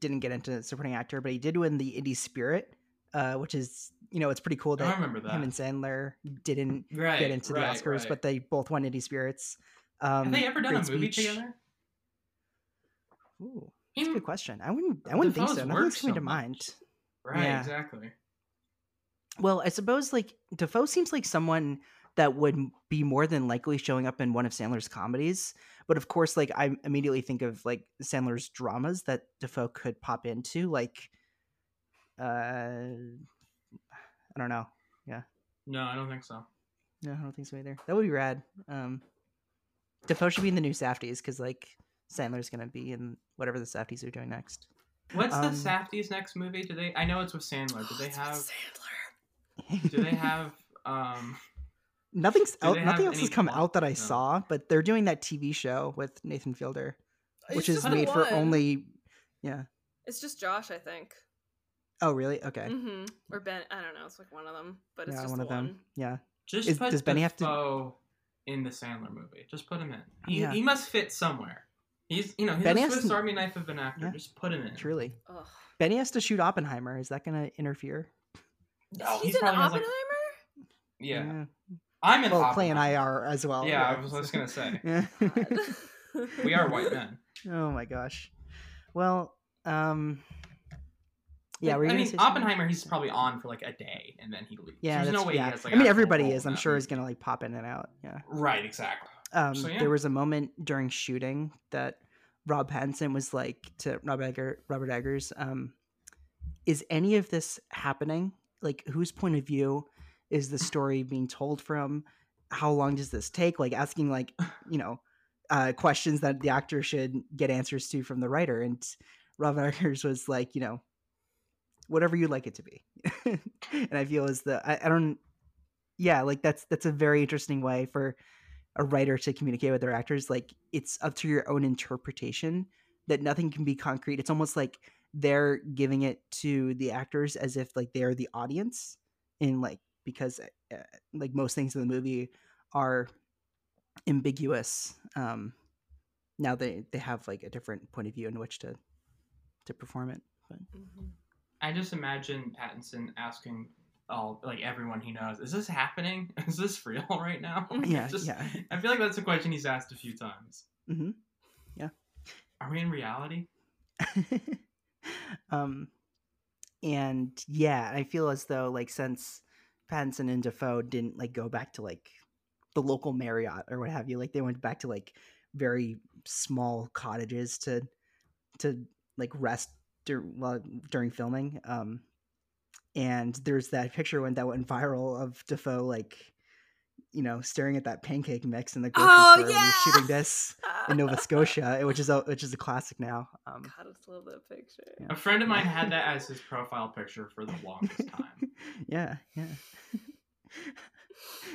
A: didn't get into supporting actor, but he did win the Indie Spirit, uh, which is you know it's pretty cool
B: Oh, I
A: that
B: remember that.
A: him and Sandler didn't
B: right,
A: get into
B: right,
A: the Oscars,
B: right.
A: but they both won Indie Spirits. Um,
B: have they ever done a
A: great
B: movie
A: speech.
B: together?
A: Ooh, that's a good question. I wouldn't. I wouldn't think so. Nothing's coming
B: so
A: to mind.
B: Right,
A: Yeah.
B: exactly.
A: Well, I suppose like Dafoe seems like someone that would be more than likely showing up in one of Sandler's comedies. But of course, like I immediately think of like Sandler's dramas that Dafoe could pop into, like uh I don't know. Yeah.
B: No, I don't think so.
A: No, I don't think so either. That would be rad. Um Dafoe should be in the new Safdies because like Sandler's gonna be in whatever the Safdies are doing next.
B: What's
A: Um,
B: the Safdie's next movie? Do they? I know it's with Sandler. Do they
C: It's with
B: have?
C: Sandler?
B: Do they have? Um,
A: Nothing's out, nothing else has come
B: plot?
A: out that I
B: No.
A: saw, but they're doing that TV show with Nathan Fielder, which
C: It's
A: is made for only yeah.
C: It's just Josh, I think.
A: Oh, really? Okay.
C: Mm-hmm. Or Ben. I don't know. It's like one of them, but it's
A: yeah,
C: just
A: one
C: the
A: of them. Yeah.
B: just
A: Is-
B: put
A: does Benny have to-
B: Dafoe in the Sandler movie. Just put him in. He,
A: Yeah.
B: he must fit somewhere. He's you know he's
A: Benny
B: a Swiss
A: to-
B: Army knife of an actor.
A: Yeah.
B: Just put him in.
A: Truly,
C: Ugh.
A: Benny has to shoot Oppenheimer. Is that going to interfere?
B: No,
C: he's
B: he
C: in
B: probably has, like-
C: Oppenheimer.
B: Yeah, I'm in.
A: Well, playing
B: Oppenheimer.
A: IR as well.
B: Yeah, I was just gonna say
C: God.
B: we are white men.
A: oh my gosh. Well, um, yeah,
B: I
A: were you gonna
B: mean,
A: say?
B: Oppenheimer. He's probably on for like a day and then he leaves.
A: Yeah,
B: There's no way
A: yeah.
B: he has like.
A: I mean, everybody is. I'm sure
B: movie.
A: is gonna like pop in and out. Yeah.
B: Right, exactly.
A: Um,
B: So, yeah.
A: There was a moment during shooting that Rob Pattinson was like to Rob Egger, Robert Eggers, um, "Is any of this happening? Like, whose point of view is the story being told from? How long does this take? Like, asking like, you know, uh, questions that the actor should get answers to from the writer." And Rob Eggers was like, you know, whatever you like it to be. and I feel as the I, I don't, yeah, like that's that's a very interesting way for a writer to communicate with their actors like it's up to your own interpretation that nothing can be concrete it's almost like they're giving it to the actors as if like they're the audience and like because uh, like most things in the movie are ambiguous um now they they have like a different point of view in which to to perform it but
C: Mhm.
B: I just imagine Pattinson asking all like everyone he knows, "Is this happening? Is this real right now?"
A: yeah
B: just,
A: yeah
B: I feel like that's a question he's asked a few times.
A: Mhm. Yeah.
B: Are we in reality?
A: um and yeah i feel as though like since pattinson and dafoe didn't like go back to like the local marriott or what have you like they went back to like very small cottages to to like rest dur- during filming um and there's that picture when that went viral of dafoe like you know staring at that pancake mix in the grocery
C: Oh,
A: store when he was
C: yeah!
A: shooting this in nova scotia which is a which is a classic now um
C: God, I just love that picture.
A: Yeah.
B: A friend of mine had that as his profile picture for the longest time.
A: yeah, yeah.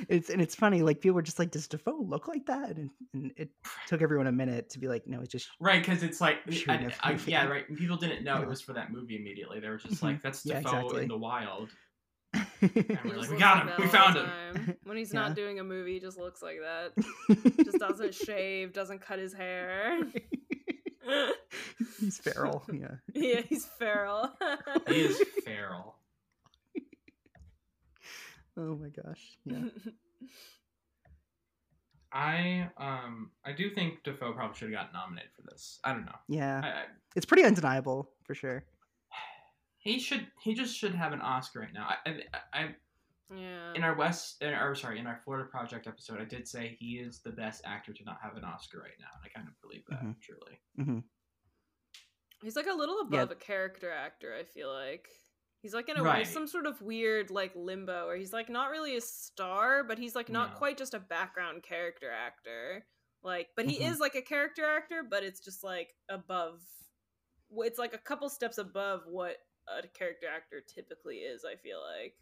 A: It's and it's funny. Like people were just like, "Does Dafoe look like that?" And, and it took everyone a minute to be like, "No, it's just
B: Right, because it's like,
A: Shooting
B: I,
A: a
B: I, yeah, right. and People didn't know
A: Yeah.
B: it was for that movie immediately. They were just
A: Mhm.
B: like, "That's
A: Yeah,
B: Dafoe
A: exactly.
B: in the wild."
C: He
B: we're like, "We
C: looks
B: got him. We found him."
C: When he's
A: Yeah.
C: not doing a movie, he just looks like that. Just doesn't shave, doesn't cut his hair.
A: He's feral. Yeah.
C: yeah, he's feral.
B: He is feral.
A: Oh my gosh. Yeah.
B: I um I do think Dafoe probably should have gotten nominated for this. I don't know.
A: Yeah.
B: I, I,
A: It's pretty undeniable for sure.
B: he should he just should have an Oscar right now. I, I, I
C: yeah.
B: in our West in our sorry in our Florida Project episode, I did say he is the best actor to not have an Oscar right now, and I kind of believe that
A: Mhm.
B: truly.
A: hmm
C: He's like a little
A: Yeah.
C: above a character actor, I feel like. He's like in a
B: Right.
C: some sort of weird like limbo where he's like not really a star, but he's like not
B: No.
C: quite just a background character actor. Like but he
A: Mhm.
C: is like a character actor, but it's just like above it's like a couple steps above what a character actor typically is, I feel like.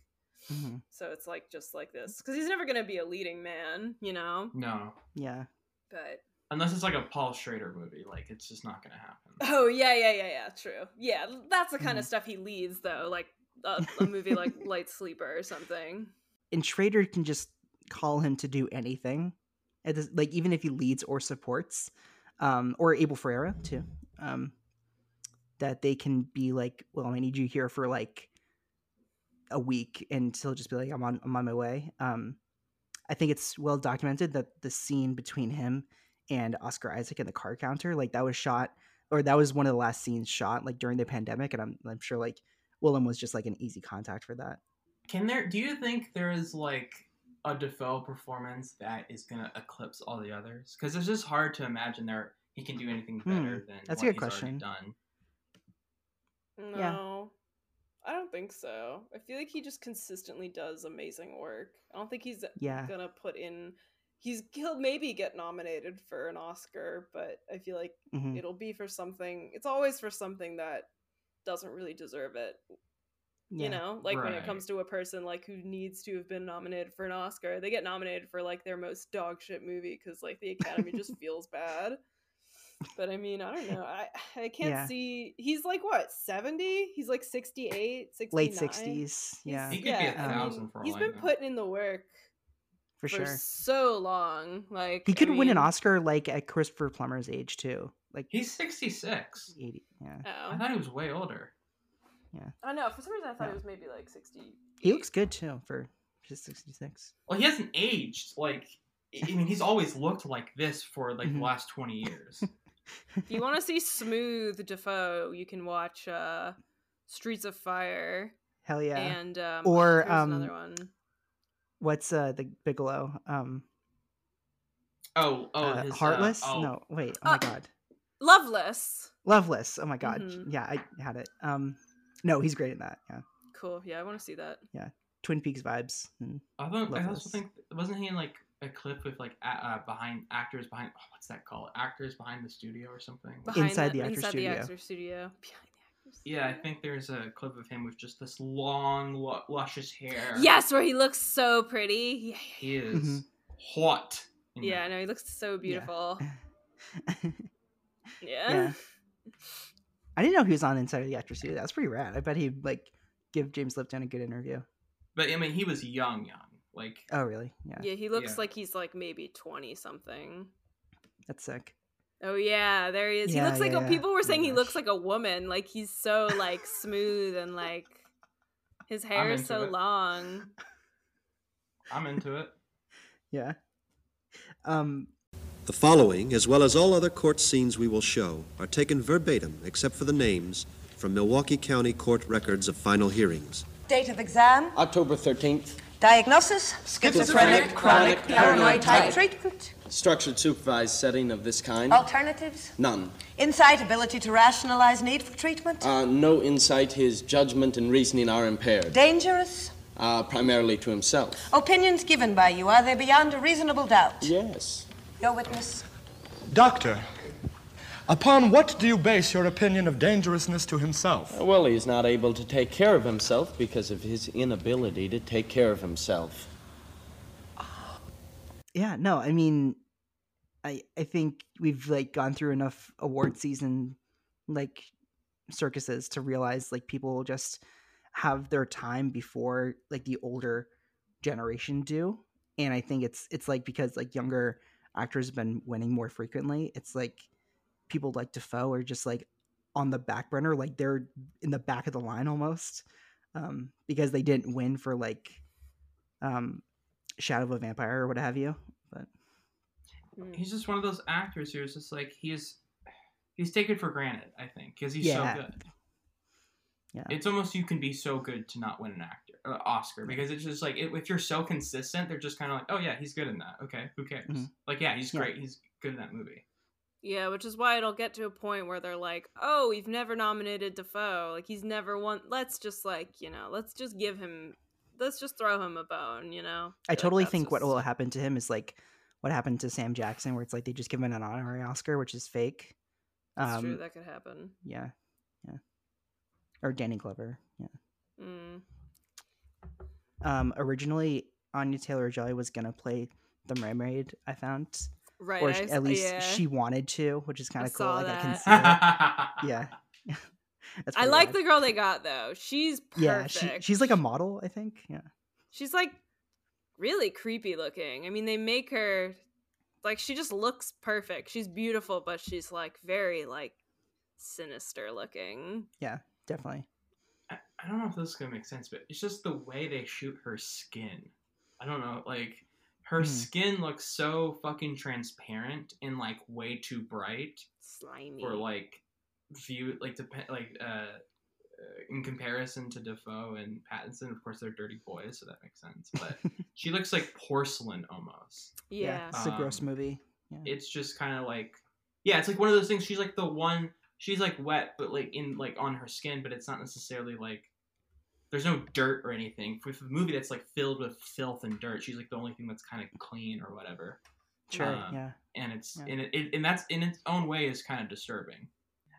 A: hmm
C: So it's like just like this cuz he's never going to be a leading man, you know?
B: No,
A: Yeah.
C: But
B: unless it's like a Paul Schrader movie, like it's just not gonna happen.
C: Oh yeah, yeah, yeah, yeah. True. Yeah, that's the kind
A: Mhm.
C: of stuff he leads, though. Like a, a movie like Light Sleeper or something.
A: And Schrader can just call him to do anything. It like even if he leads or supports, um, or Abel Ferrara too. Um, that they can be like, well, I need you here for like a week, and he'll just be like, I'm on, I'm on my way. Um, I think it's well documented that the scene between him and Oscar Isaac in the card counter, like that was shot, or that was one of the last scenes shot like during the pandemic, and I'm, I'm sure like Willem was just like an easy contact for that.
B: Can there? Do you think there is like a Dafoe performance that is gonna eclipse all the others? Because it's just hard to imagine there he can do anything
A: Hmm,
B: better than
A: that's a good
B: he's
A: question.
B: done.
C: No, I don't think so. I feel like he just consistently does amazing work. I don't think he's
A: Yeah.
C: gonna put in. He's he'll maybe get nominated for an Oscar, but I feel like
A: Mhm.
C: it'll be for something. It's always for something that doesn't really deserve it.
A: Yeah.
C: you know like when it comes to a person like who needs to have been nominated for an oscar they get nominated for like their most dog shit movie because like the academy just feels bad but i mean i don't know i i can't
A: Yeah.
C: see he's like what 70 he's like 68 69
A: late 60s yeah
B: He could be a
C: I mean,
B: thousand for all
C: he's
B: I
C: been
B: know.
C: putting in the work
A: for,
C: for
A: sure.
C: so long. Like
A: He
C: I
A: could win an Oscar like at Christopher Plummer's age too, like
B: He's 66.
A: 80. Yeah,
B: I
C: Oh,
B: thought he was way older. Yeah.
C: I know. For some reason, I thought
A: Yeah.
C: it was maybe like sixty.
A: he looks good too for his 66.
B: Well, he hasn't aged. Like, I I mean, he's always looked like this for like
A: Mhm.
B: the last 20 years.
C: If you want to see smooth Dafoe, you can watch uh, Streets of Fire
A: Hell yeah!
C: and um,
A: Or, um,
C: another one.
A: What's uh the Bigelow? Um,
B: Oh, oh,
A: uh,
B: his, uh,
A: Heartless?
B: oh.
A: No, wait. Oh my
C: Uh,
A: god,
C: Loveless.
A: Loveless. Oh my god.
C: Mhm.
A: Yeah, I had it. Um, no, he's great in that. Yeah,
C: Cool. Yeah, I want to see that. Yeah.
A: Twin Peaks vibes. and-
B: I, thought, I also
A: Loveless.
B: think wasn't he in like a clip with like uh, behind actors behind oh, what's that called actors behind the studio or something?
C: Behind
A: Inside the actor
C: inside
A: studio.
C: the actor studio. Behind the actor
B: Yeah, I think there's a clip of him with just this long, lu- luscious hair.
C: Yes, where he looks so pretty. Yeah, yeah,
B: he is
A: Mhm.
B: hot.
C: yeah.
B: that.
C: no, he looks so beautiful. Yeah.
A: Yeah. I didn't know he was on Inside of the Actor Studio. That's pretty rad. I bet he'd like give James Lipton a good interview.
B: But I mean, he was young, young. Like,
A: Oh, really? Yeah,
C: Yeah, he looks
B: Yeah.
C: like he's like maybe twenty something.
A: that's sick.
C: Oh yeah, there he is. he looks like
A: yeah,
C: a,
A: yeah.
C: people were
A: Oh my
C: saying he looks like a woman. Like he's so like smooth and like his hair is so
B: it.
C: long.
B: I'm into it.
A: Yeah. Um,
F: The following, as well as all other court scenes we will show, are taken verbatim, except for the names, from Milwaukee County Court records of final hearings.
G: Date of exam,
H: October 13th.
G: diagnosis, schizophrenic, chronic, paranoid type treatment,
H: Structured supervised setting of this kind?
G: alternatives,
H: None.
G: insight, ability to rationalize need for treatment,
H: Uh, no insight. His judgment and reasoning are impaired.
G: dangerous,
H: Uh, primarily to himself.
G: opinions given by you, are they beyond a reasonable doubt?
H: Yes.
G: Your witness.
I: Doctor, upon what do you base your opinion of dangerousness to himself?
H: Well, he's not able to take care of himself because of his inability to take care of himself.
A: yeah, no, I mean, I I think we've like gone through enough award season like circuses to realize like people just have their time before like the older generation do, and I think it's it's like because like younger actors have been winning more frequently. It's like people like Dafoe are just like on the back burner, like they're in the back of the line almost, um, because they didn't win for like um Shadow of a Vampire or what have you. But
C: Mm.
B: He's just one of those actors who's just like he's he's taken for granted. I think because he's
A: Yeah.
B: so good.
A: yeah,
B: It's almost you can be so good to not win an actor uh, Oscar because it's just like if you're so consistent, they're just kind of like, oh yeah, he's good in that. Okay, who cares?
A: Mhm.
B: Like yeah, he's
A: Yeah.
B: great. He's good in that movie.
C: Yeah, which is why it'll get to a point where they're like, "Oh, we've never nominated Dafoe. Like he's never won. Let's just like you know, let's just give him, let's just throw him a bone." You know.
A: I
C: feel like
A: totally
C: that's
A: think what will happen to him is like what happened to Sam Jackson, where it's like they just give him an honorary Oscar, which is fake.
C: That's
A: Um,
C: true. That could happen.
A: yeah, yeah, or Danny Glover. Yeah.
C: Mm.
A: Um, originally, Anya Taylor Joy was gonna play the mermaid. I found,
C: Right.
A: or
C: I
A: at least
C: yeah.
A: she wanted to, which is kind of cool.
C: saw
A: Like I can see it. Yeah.
C: I like
A: rad.
C: the girl they got though. She's perfect.
A: Yeah, she, she's like a model, I think. Yeah.
C: she's like really creepy looking. I mean, they make her like she just looks perfect. She's beautiful, but she's like very like sinister looking.
A: Yeah, definitely.
B: I, I don't know if this is gonna make sense, but it's just the way they shoot her skin. I don't know, like her
A: Mhm.
B: skin looks so fucking transparent and like way too bright
C: Slimy.
B: for like view like depend like uh in comparison to Dafoe and Pattinson. Of course, they're dirty boys, so that makes sense. But she looks like porcelain almost.
C: yeah.
A: It's a gross
B: Um,
A: movie. Yeah.
B: It's just kind of like yeah, it's like one of those things. She's like the one. She's like wet, but like in like on her skin, but it's not necessarily like there's no dirt or anything. For a movie that's like filled with filth and dirt, she's like the only thing that's kind of clean or whatever.
A: Sure.
B: um,
A: yeah.
B: And it's
A: Yeah.
B: and it, it and that's in its own way is kind of disturbing.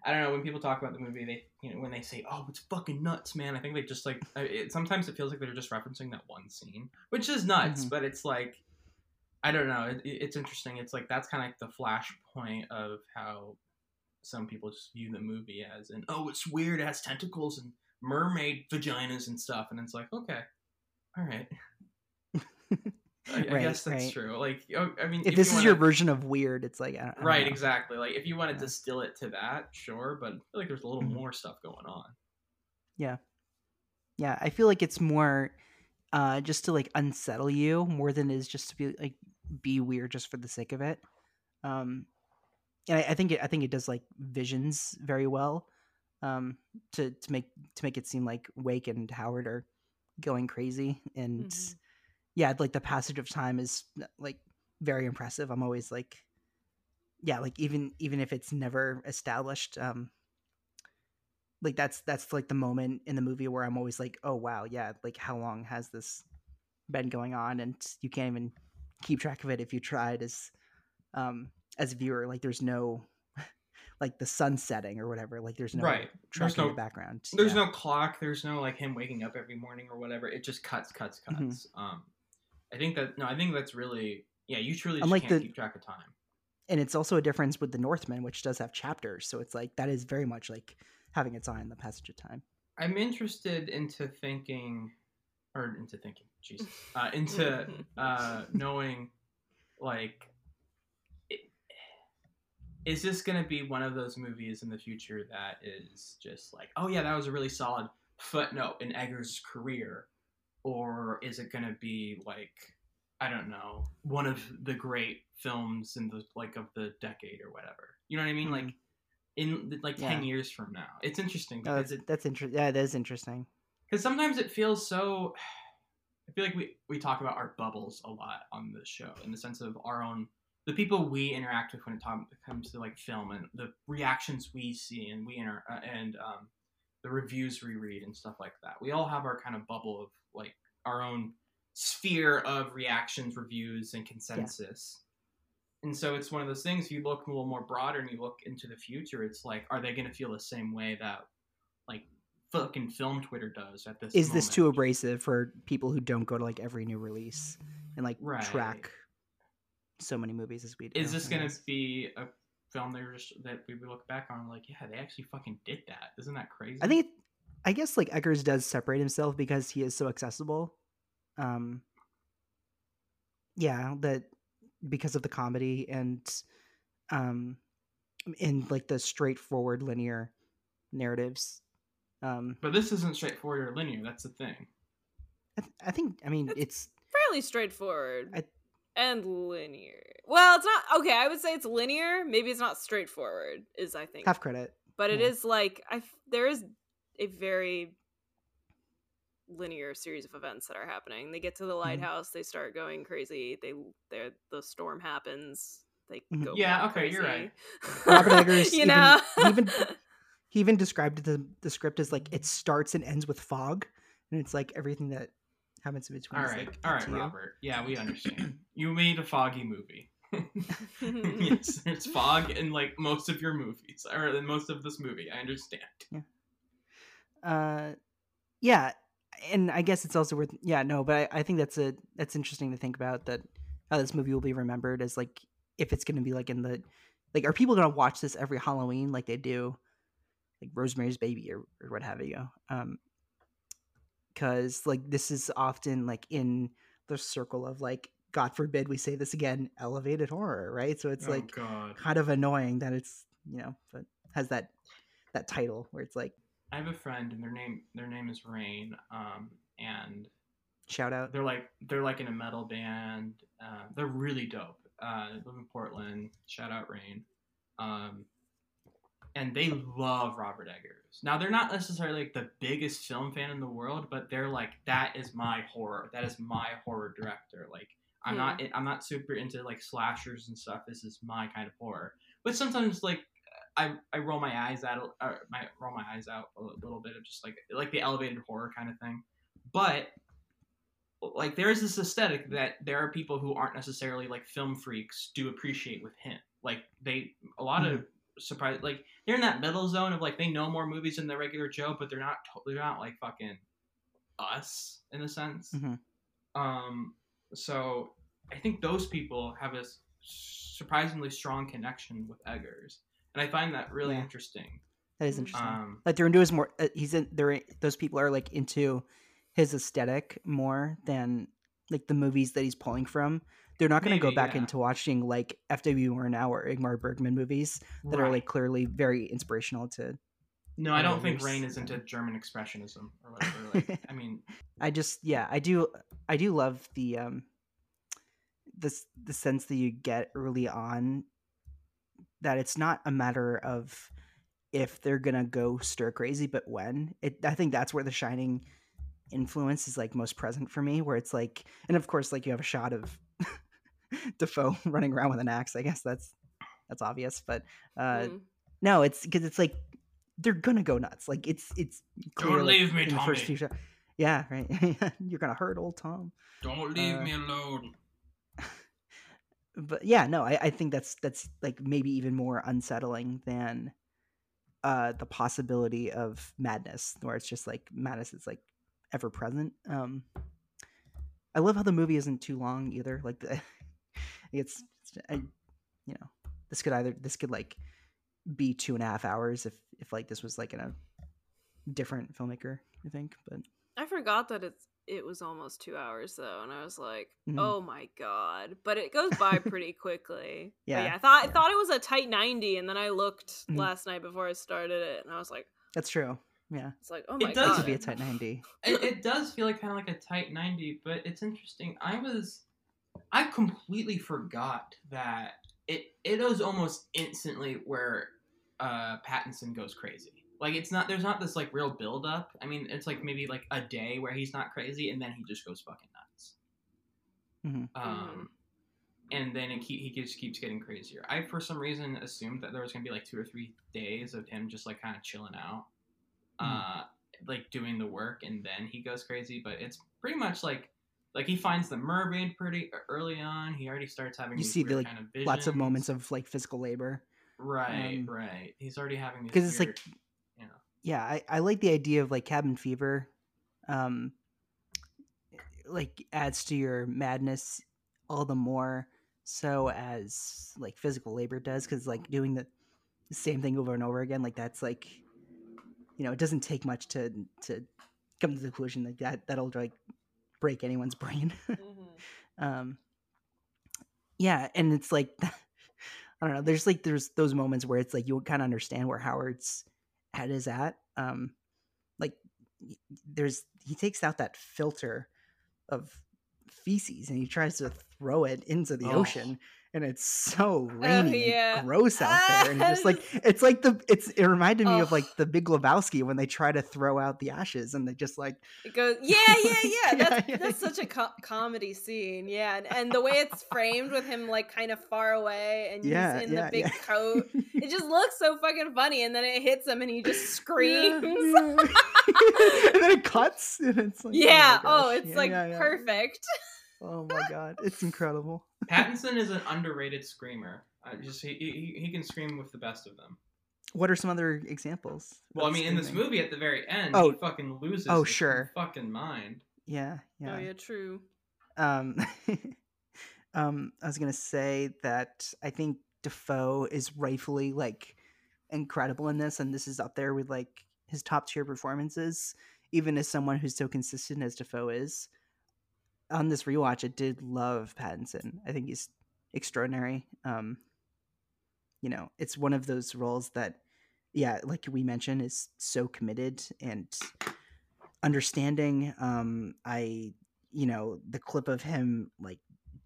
B: I don't know when people talk about the movie, they you know when they say, "Oh, it's fucking nuts, man." I think they just like it, sometimes it feels like they're just referencing that one scene, which is nuts,
A: Mhm.
B: but it's like I don't know. It, it- it's interesting. It's like that's kind of like the flashpoint of how some people just view the movie as, and oh, it's weird. It has tentacles and mermaid vaginas and stuff, and it's like, okay, all right. I, I guess that's
A: right.
B: true. Like, oh, I mean,
A: If, this
B: you
A: is your
B: wanna-
A: version of weird, it's like I don't, I don't
B: right,
A: know.
B: exactly. Like, if you want to
A: Yeah.
B: distill it to that, sure, but I feel like there's a little
A: Mhm.
B: more stuff going on.
A: Yeah. Yeah, I feel like it's more uh just to like unsettle you more than it is just to be like be weird just for the sake of it. Um and I, I think it I think it does like visions very well. Um to to make to make it seem like Wake and Howard are going crazy and
C: Mhm.
A: Yeah, like the passage of time is like very impressive. I'm always like yeah, like even even if it's never established um like that's that's like the moment in the movie where I'm always like, oh wow, yeah, like how long has this been going on? And you can't even keep track of it if you tried as um as a viewer. Like there's no like the sun setting or whatever. Like there's no
B: Right. There's no-
A: the background.
B: There's
A: Yeah.
B: no clock. There's no like him waking up every morning or whatever. It just cuts, cuts, cuts.
A: Mhm.
B: Um, I think that no, I think that's really yeah. You truly just
A: Unlike
B: can't
A: the-
B: keep track of time.
A: and it's also a difference with the Northman, which does have chapters. So it's like that is very much like having its eye on the passage of time.
B: I'm interested into thinking, or into thinking, jeez, uh, into uh, knowing, like, is this going to be one of those movies in the future that is just like, oh yeah, that was a really solid footnote in Eggers' career, or is it going to be like, I don't know, one of the great films in the like of the decade or whatever? You know what I mean? Like. In like ten years from now, it's interesting
A: Oh,
B: because
A: that's
B: it,
A: that's interesting. Yeah, that is interesting.
B: because sometimes it feels so i feel like we, we talk about our bubbles a lot on this show in the sense of our own the people we interact with when it comes to like film and the reactions we see and we inter- uh, and um, the reviews we read and stuff like that we all have our kind of bubble of like our own sphere of reactions reviews and consensus. And so it's one of those things if you look a little more broader and you look into the future it's like are they going to feel the same way that like fucking film twitter does at this
A: Is this too abrasive for people who don't go to like every new release and like
B: Right.
A: track so many movies as we do?
B: is this going to be a film just that we look back on like yeah they actually fucking did that. Isn't that crazy?
A: I think I guess like Eggers does separate himself because he is so accessible. Um yeah, that because of the comedy and um in like the straightforward linear narratives. Um
B: but this isn't straightforward or linear that's the thing
A: I, th- I think I mean it's
C: fairly straightforward
A: I-
C: and linear. Well, it's not okay. I would say it's linear. Maybe it's not straightforward. Is I think,
A: half credit.
C: but it
A: yeah.
C: is like I. f- There is a very linear series of events that are happening. They get to
A: Mm-hmm.
C: the lighthouse. They start going crazy. They, they, the storm happens. They
A: Mhm.
C: go.
B: Yeah,
C: more
B: okay, you're
C: crazy.
A: Robert Eggers
C: you
A: even-
C: know,
A: he even he even described the the script as like it starts and ends with fog, and it's like everything that happens in between.
B: all
A: is,
B: right
A: like,
B: all
A: up you.
B: robert yeah we understand you made a foggy movie yes there's fog in like most of your movies or in most of this movie i understand
A: Uh, yeah, and I guess it's also worth. Yeah, no, but I, I think that's a that's interesting to think about that how this movie will be remembered as like if it's going to be like in the like are people going to watch this every Halloween like they do like Rosemary's Baby or or what have you? Um, because like this is often like in the circle of like God forbid we say this again elevated horror, right? So it's
B: oh
A: like
B: god
A: kind of annoying that it's you know but has that that title where it's like
B: i have a friend and their name their name is rain um and
A: shout out
B: they're like they're like in a metal band. Uh, they're really dope. Uh, they live in Portland. Shout out Rain. Um, and they love Robert Eggers. Now they're not necessarily like the biggest film fan in the world, but they're like that is my horror. That is my horror director. Like I'm not I'm not super into like slashers and stuff. This is my kind of horror. But sometimes like I, I roll my eyes out uh, my roll my eyes out a little bit of just like like the elevated horror kind of thing. But like there is this aesthetic that there are people who aren't necessarily like film freaks do appreciate with him. Like they a lot of surprise like they're in that middle zone of like they know more movies than the regular Joe, but they're not they're not like fucking us in a sense.
A: Mhm.
B: Um, so I think those people have a surprisingly strong connection with Eggers, and I find that really
A: Yeah.
B: interesting.
A: That is interesting.
B: Um,
A: like they're into his more. Uh, he's in. They're those people are like into his aesthetic more than like the movies that he's pulling from. They're not going to go back
B: yeah.
A: into watching like F.W. Murnau or Ingmar Bergman movies that are like clearly very inspirational to.
B: No, I don't think. Rain is into German expressionism or whatever. Like, I mean,
A: I just yeah, I do I do love the um this the sense that you get early on that it's not a matter of if they're gonna go stir crazy, but when. It I think that's where the shining influence is like most present for me, where it's like and of course like you have a shot of Dafoe running around with an axe. I guess that's that's obvious, but uh
C: Mm.
A: no, it's because it's like they're gonna go nuts. Like it's it's clear, like,
B: leave me,
A: in the first few shots. Yeah, right. You're gonna hurt old Tom.
B: don't leave
A: Uh,
B: me alone.
A: But yeah, no, I, I think that's that's like maybe even more unsettling than uh the possibility of madness, where it's just like madness is like ever present. Um I love how the movie isn't too long either. Like the it's, it's I, you know this could either this could like be two and a half hours if if like this was like in a different filmmaker i think but
C: I forgot that it's it was almost two hours though, and I was like,
A: Mhm.
C: "Oh my god!" But it goes by pretty quickly.
A: Yeah.
C: yeah. I thought I thought it was a tight ninety, and then I looked
A: Mhm.
C: last night before I started it, and I was like,
A: that's true yeah
C: "It's like, oh
B: It
C: my
B: does
A: it
C: god!"
A: could be a tight 90
B: it, it does feel like kind of like a tight 90 but it's interesting i was i completely forgot that it it was almost instantly where uh pattinson goes crazy like it's not there's not this like real build up i mean it's like maybe like a day where he's not crazy and then he just goes fucking nuts.
A: Mhm.
B: um and then it keep, he just keeps getting crazier. I for some reason assumed that there was gonna be like two or three days of him just like kind of chilling out
A: Mhm.
B: uh like doing the work and then he goes crazy. But it's pretty much like like he finds the mermaid pretty early on. He already starts having
A: you see the like
B: kind of
A: lots of moments of like physical labor.
B: Right
A: um,
B: right. He's already having these
A: because it's like
B: weird, you know
A: yeah I, I like the idea of like cabin fever um like adds to your madness all the more so as like physical labor does because like doing the, same thing over and over again like that's like you know it doesn't take much to to come to the conclusion that, that that'll like break anyone's brain
C: Mhm.
A: um yeah and it's like i don't know there's like there's those moments where it's like you kind of understand where howard's head is at um like there's he takes out that filter of feces and he tries to throw it into the
B: Oh.
A: ocean and it's so oh, rainy
C: yeah.
A: and gross out there and just like
C: it's-
A: like the it's it reminded me of like
C: oh.
A: the big Lebowski when they try to throw out the ashes and they just like
C: It goes, yeah, yeah, yeah. That's
A: yeah,
C: that's such a co- comedy scene, yeah, and, and the way it's framed with him like kind of far away and
A: Yeah,
C: he's in
A: yeah,
C: the big coat, it just looks so fucking funny. And then it hits him and he just screams.
A: And then it cuts, and it's like, oh
C: Yeah.
A: my
C: Oh, it's like perfect.
A: Oh my god, it's incredible.
B: pattinson is an underrated screamer I just he, he, he can scream with the best of them
A: What are some other examples?
B: well i
A: of
B: mean in this movie at the very end
A: Oh.
B: he fucking loses
A: Oh,
B: his
A: sure.
B: fucking mind
A: Yeah, yeah.
C: Oh yeah, true.
A: Um, um, I was gonna say that I think Dafoe is rightfully like incredible in this, and this is up there with like his top tier performances, even as someone who's so consistent as Dafoe is. On this rewatch, I did love Pattinson. I think he's extraordinary. Um, you know, it's one of those roles that, yeah, like we mentioned, is so committed and understanding. Um, I you know the clip of him like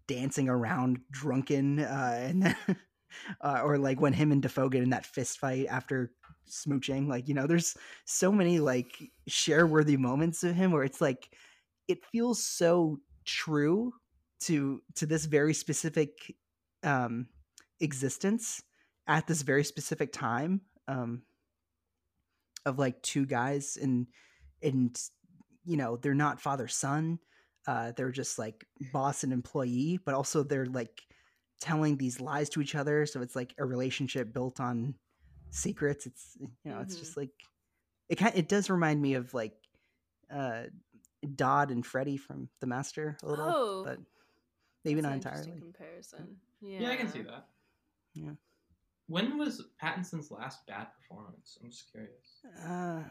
A: dancing around drunken uh and then, uh, or like when him and Dafoe get in that fist fight after smooching like you know there's so many like share worthy moments of him where it's like it feels so true to to this very specific um existence at this very specific time um of like two guys and and you know they're not father son uh they're just like boss and employee but also they're like telling these lies to each other so it's like a relationship built on secrets it's you know it's
C: Mhm.
A: just like it kind it does remind me of like uh Dodd and Freddy from The Master a little
C: Oh,
A: but maybe not
C: an interesting
A: entirely
C: comparison. Yeah.
B: yeah i can see that
A: Yeah.
B: when was pattinson's last bad performance i'm just curious
A: uh,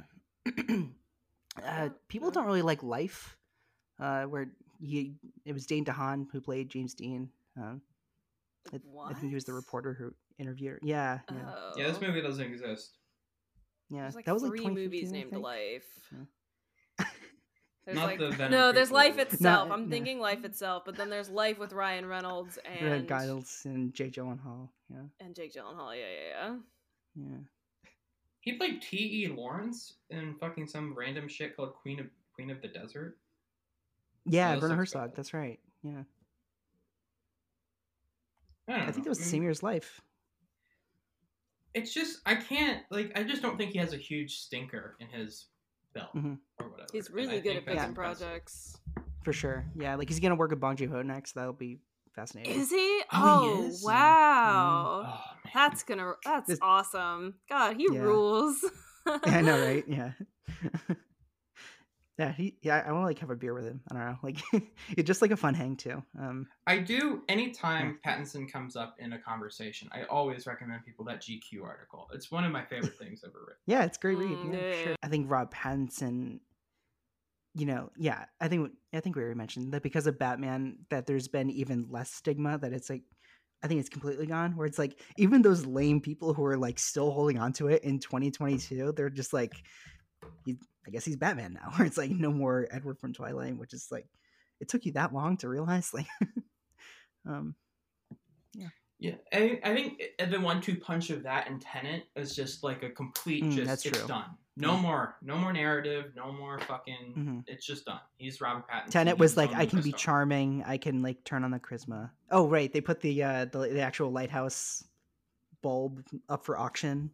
A: uh people don't really like life uh where he it was Dane DeHaan who played James Dean. Um, I, I think he was the reporter who interviewed her. Yeah, yeah,
C: Oh.
B: Yeah, this movie doesn't exist.
A: yeah.
C: There's like
A: that was
C: three
A: like
C: movies
A: 2015, I
C: named. Life.
A: Yeah.
C: There's
B: Not
C: like
B: the Venom
C: no, there's
B: prequel.
C: Life itself.
A: no.
C: I'm thinking Life itself, but then there's Life with Ryan Reynolds
A: Red
C: and
A: Giles and Jake Gyllenhaal. Yeah,
C: and Jake Gyllenhaal. Yeah, yeah, yeah.
A: yeah.
B: He played T. E. Lawrence in fucking some random shit called Queen of Queen of the Desert.
A: Yeah,
B: those
A: Werner
B: look
A: Herzog. That's right. Yeah,
B: I don't know.
A: I think that was the
B: mean,
A: same year as Life.
B: It's just I can't like I just don't think he has a huge stinker in his belt
A: Mhm.
B: or whatever.
C: He's really good at
B: that's
C: picking
B: impressive.
C: projects.
A: For sure. Yeah, like he's gonna work with Bong Joon Ho next. That'll be fascinating.
C: Is he?
B: Oh, he
C: Oh,
B: is?
C: wow.
B: Oh.
C: That's gonna. That's
A: This-
C: awesome. God, he
A: Yeah.
C: rules.
A: yeah, I know, right? Yeah. yeah, he. Yeah, I want to like have a beer with him. I don't know, like it's just like a fun hang too. Um,
B: I do anytime Pattinson comes up in a conversation, I always recommend people that GQ article. It's one of my favorite things ever written.
A: yeah, it's great read.
C: Mm,
A: Yeah,
C: yeah,
A: sure. I think Rob Pattinson. You know, yeah, I think I think we already mentioned that because of Batman, that there's been even less stigma. That it's like, I think it's completely gone. Where it's like even those lame people who are like still holding on to it in 2022, they're just like, he, I guess he's Batman now. Where it's like no more Edward from Twilight, which is like, it took you that long to realize, like, um,
B: Yeah, Yeah, I, I think the one-two punch of that and Tenet is just like a complete
A: Mm,
B: just it's
A: true.
B: done. No more, no more narrative, no more fucking.
A: Mhm.
B: It's just done. He's Robert Pattinson.
A: Tenet was like, I can be charming. I can like turn on the charisma. Oh, right. They put the uh the, the actual lighthouse bulb up for auction.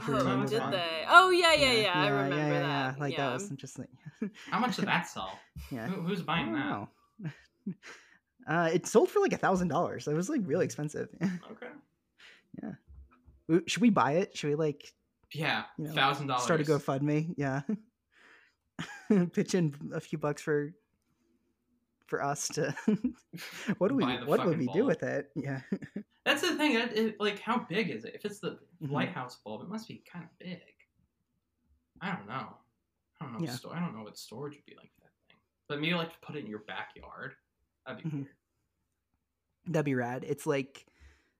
A: If you
C: Oh, did
A: that.
C: they? Oh yeah, yeah, yeah. I remember
A: yeah,
C: that.
A: Yeah, like
C: yeah.
A: that was just like,
B: How much did that sell?
A: yeah.
B: Who, who's buying
A: don't
B: that?
A: know. uh, it sold for like a thousand dollars. It was like really expensive.
B: Okay.
A: Yeah. Should we buy it? Should we like
B: Yeah,
A: You know,
B: thousand dollars.
A: start a GoFundMe? Yeah. Pitch in a few bucks for for us to. what do we? What would we do with it? Yeah.
B: That's the thing. It, it- like, how big is it? If it's the
A: Mhm.
B: lighthouse bulb, it must be kind of big. I don't know. I don't know.
A: Yeah.
B: Sto- I don't know what storage would be like for that thing. But maybe like to put it in your backyard. That'd be
A: Mhm.
B: weird.
A: That'd be rad. It's like,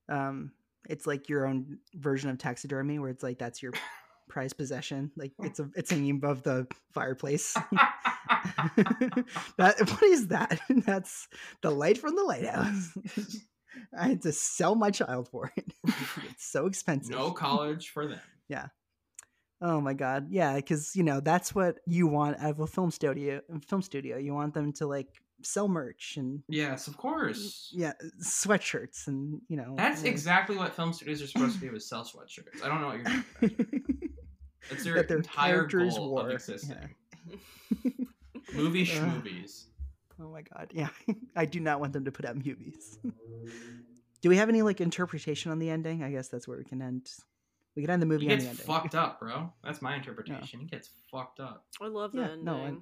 A: um, it's like your own version of taxidermy, where it's like that's your prized possession. Like it's a it's hanging above the fireplace. that what is that? That's the light from the lighthouse. I had to sell my child for it. it's so expensive.
B: no college for them. Yeah.
A: Oh my god, yeah, because you know that's what you want out of a film studio. Film studio, you want them to like sell merch and
B: Yes, of course.
A: yeah, sweatshirts and you know.
B: That's
A: uh,
B: exactly what film studios are supposed to do is sell sweatshirts. I don't know what you're talking about. It's their
A: that their
B: entire
A: characters
B: goal
A: wore.
B: of existing.
A: Yeah.
B: Movie
A: Ugh.
B: schmovies.
A: Oh my god, yeah. I do not want them to put out movies. do we have any like interpretation on the ending? I guess that's where we can end. We can end the movie
B: He
A: on
B: gets
A: the ending.
B: fucked up, bro. That's my interpretation. He gets fucked up.
C: I love the
A: Yeah,
C: ending.
A: no, I-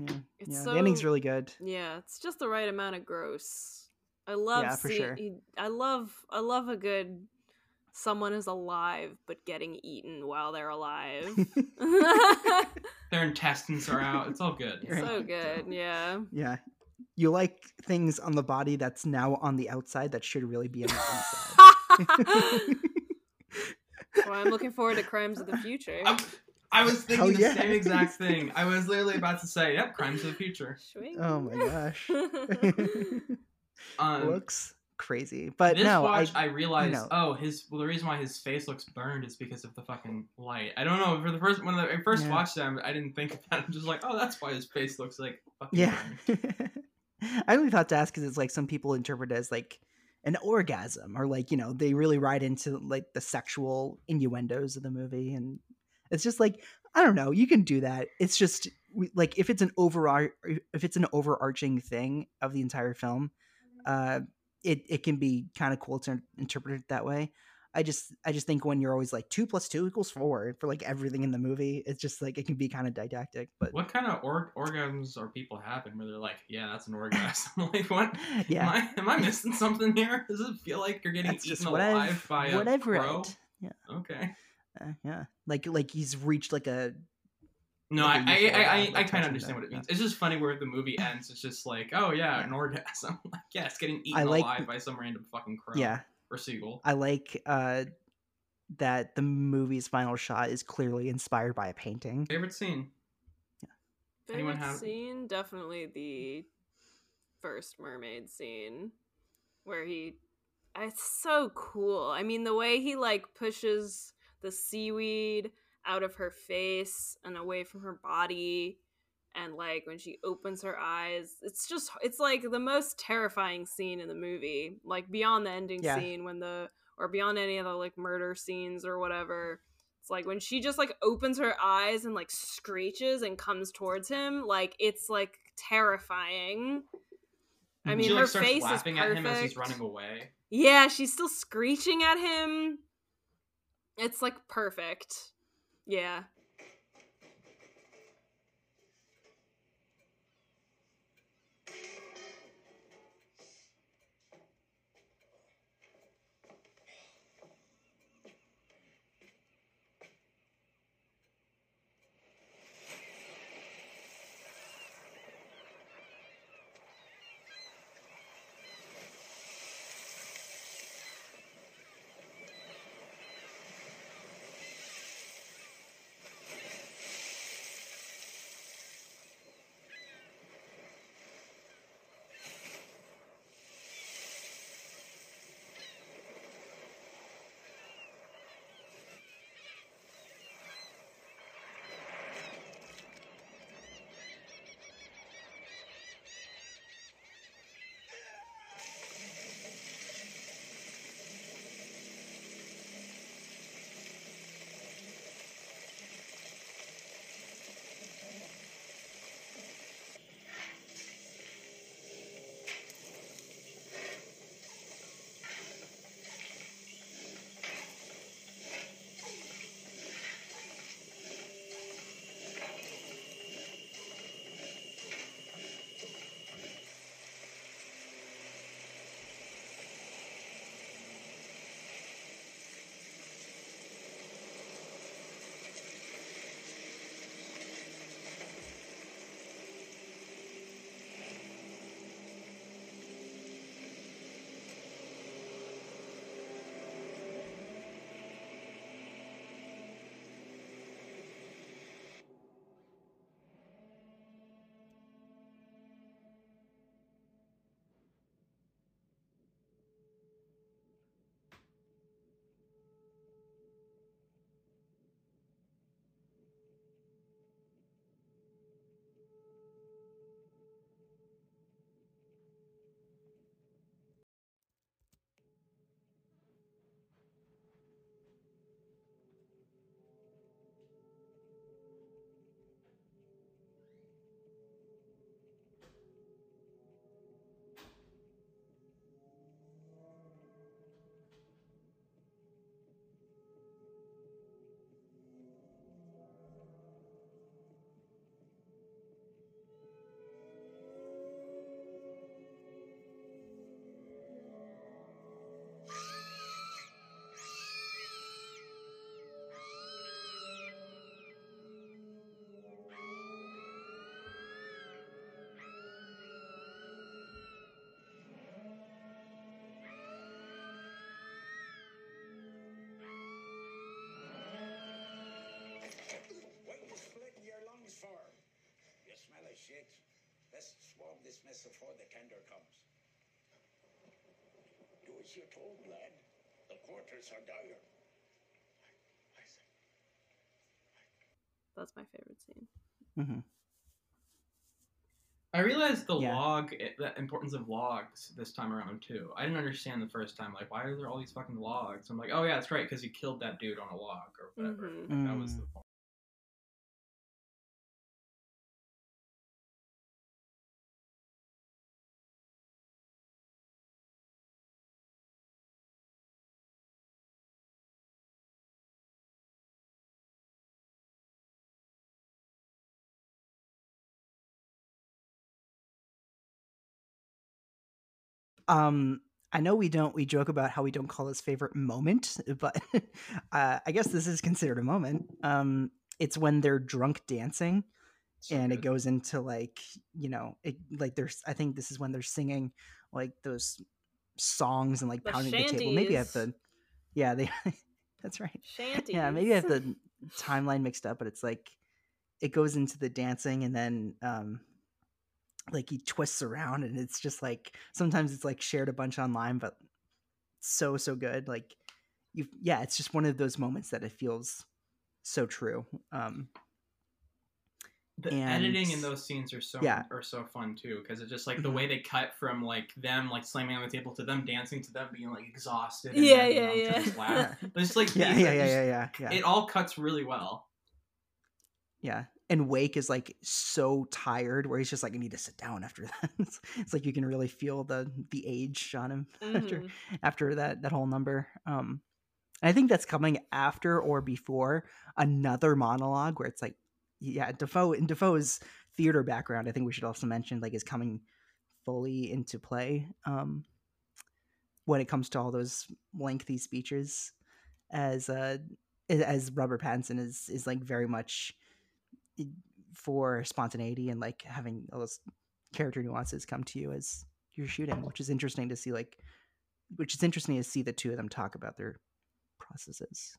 A: Yeah,
C: It's
A: yeah. the ending's really good.
C: Yeah, it's just the right amount of gross. I love
A: Yeah, for
C: see-
A: sure.
C: I love I love a good someone is alive but getting eaten while they're alive.
B: Their intestines are out. It's all good.
A: Right.
C: so good, yeah.
A: Yeah. You like things on the body that's now on the outside that should really be on the inside.
C: well, I'm looking forward to Crimes of the Future.
B: I, I was thinking
A: Hell
B: the
A: yeah.
B: same exact thing. I was literally about to say, "Yep, Crimes of the Future."
C: Swing.
A: oh my gosh.
B: Um,
A: Looks crazy. But
B: this
A: no,
B: watch,
A: I,
B: I, realized,
A: know.
B: oh, his well, the reason why his face looks burned is because of the fucking light. I don't know. For the first when I first
A: Yeah.
B: watched them, I didn't think of that. I'm just like, oh, that's why his face looks like fucking
A: yeah.
B: burned.
A: I only thought to ask because it's like some people interpret it as like an orgasm or like, you know, they really ride into like the sexual innuendos of the movie. And it's just like, I don't know, you can do that. It's just like if it's an overar if it's an overarching thing of the entire film, uh, it, it can be kind of cool to interpret it that way. I just I just think when you're always like two plus two equals four for like everything in the movie, it's just like it can be kind of didactic. But
B: What kind of or- orgasms are people having where they're like, yeah, that's an orgasm? like, what?
A: yeah,
B: Am I am I missing something here? Does it feel like you're getting
A: that's
B: eaten alive
A: I've
B: by a
A: what I've
B: crow?
A: read. Yeah.
B: Okay.
A: Uh, yeah, like like he's reached like a
B: No,
A: like
B: I
A: a
B: I,
A: euphoria,
B: I, I, I kind of understand what it
A: yeah.
B: means. It's just funny where the movie ends. It's just like, oh yeah, an orgasm. like, yeah, it's getting eaten
A: I like-
B: alive by some random fucking crow.
A: Yeah,
B: or seagull.
A: I like uh, that the movie's final shot is clearly inspired by a painting.
B: Favorite scene? Anyone
C: Favorite
B: have-
C: scene? Definitely the first mermaid scene where he. It's so cool. I mean, the way he like pushes the seaweed out of her face and away from her body, and like when she opens her eyes, it's just it's like the most terrifying scene in the movie. Like beyond the ending
A: Yeah.
C: scene when the or beyond any of the like murder scenes or whatever. It's like when she just like opens her eyes and like screeches and comes towards him, like it's like terrifying. I mean,
B: she like
C: her
B: starts
C: face is
B: laughing
C: perfect.
B: at him as he's running away.
C: Yeah, she's still screeching at him. It's like perfect. Yeah.
D: Before the tender comes. Do as you're told, lad. The quarters are dire.
C: That's my favorite scene.
A: hmm
B: I realized the
A: Yeah.
B: log, the importance of logs this time around too. I didn't understand the first time, like why are there all these fucking logs? I'm like, oh yeah, that's right, because he killed that dude on a log or whatever.
C: Mhm.
B: Like, that was
A: Mm.
B: the point.
A: Um, I know we don't we joke about how we don't call his favorite moment, but uh, I guess this is considered a moment. Um, it's when they're drunk dancing and it goes into like you know it like there's i think this is when they're singing like those songs and like
C: The
A: pounding the table maybe i have
C: shanties.
A: the yeah they that's right
C: Shanties.
A: yeah maybe i have the timeline mixed up but it's like it goes into the dancing and then um like he twists around and it's just like sometimes it's like shared a bunch online but so so good like you yeah it's just one of those moments that it feels so true um
B: the
A: and-
B: editing in those scenes are so
A: yeah.
B: are so fun too because it's just like the
A: Mhm.
B: way they cut from like them like slamming on the table to them dancing to them being like exhausted. and
C: Yeah,
B: then,
C: yeah, yeah.
B: just laugh. But it's like
A: yeah
B: these-
A: yeah yeah yeah yeah yeah
B: It all cuts really well.
A: Yeah. And Wake is like so tired where he's just like, I need to sit down after that. it's, it's like you can really feel the the age on him after
C: Mhm.
A: after that that whole number. Um I think that's coming after or before another monologue where it's like yeah, Dafoe and Dafoe's theater background, I think we should also mention like is coming fully into play um when it comes to all those lengthy speeches as uh as Robert Pattinson is is like very much for spontaneity and like having all those character nuances come to you as you're shooting, which is interesting to see. Like, which is interesting to see the two of them talk about their processes.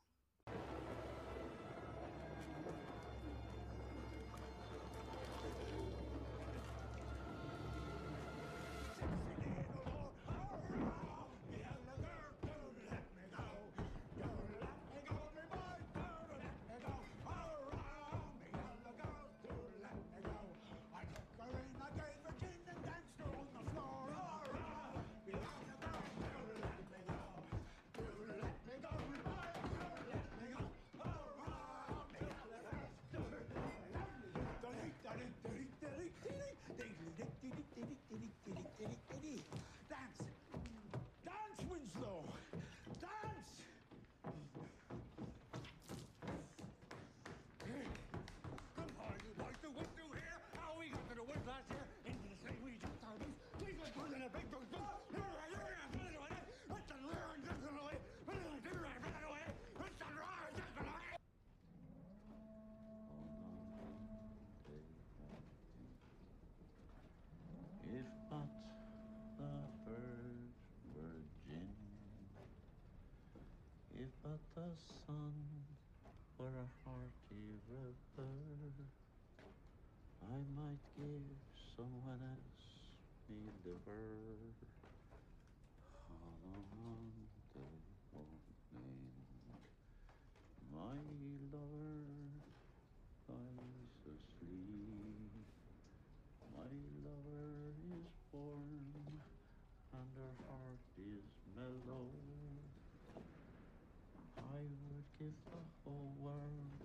H: Give the whole world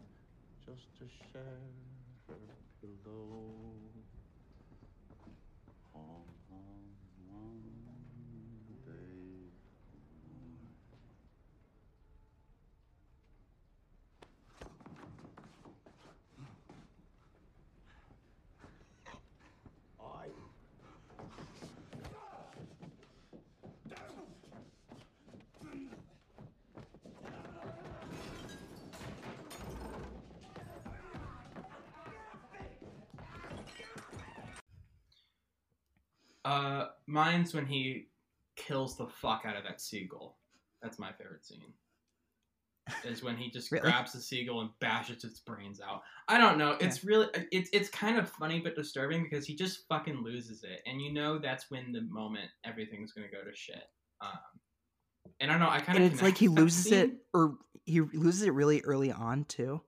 H: just to share her pillow.
B: Mine's when he kills the fuck out of that seagull. That's my favorite scene. Is when he just
A: Really?
B: grabs the seagull and bashes its brains out. I don't know. It's really it's it's kind of funny but disturbing because he just fucking loses it, and you know that's when the moment everything's gonna go to shit. Um, and I don't know. I kind
A: And
B: of
A: it's like he loses it, or he loses it really early on too.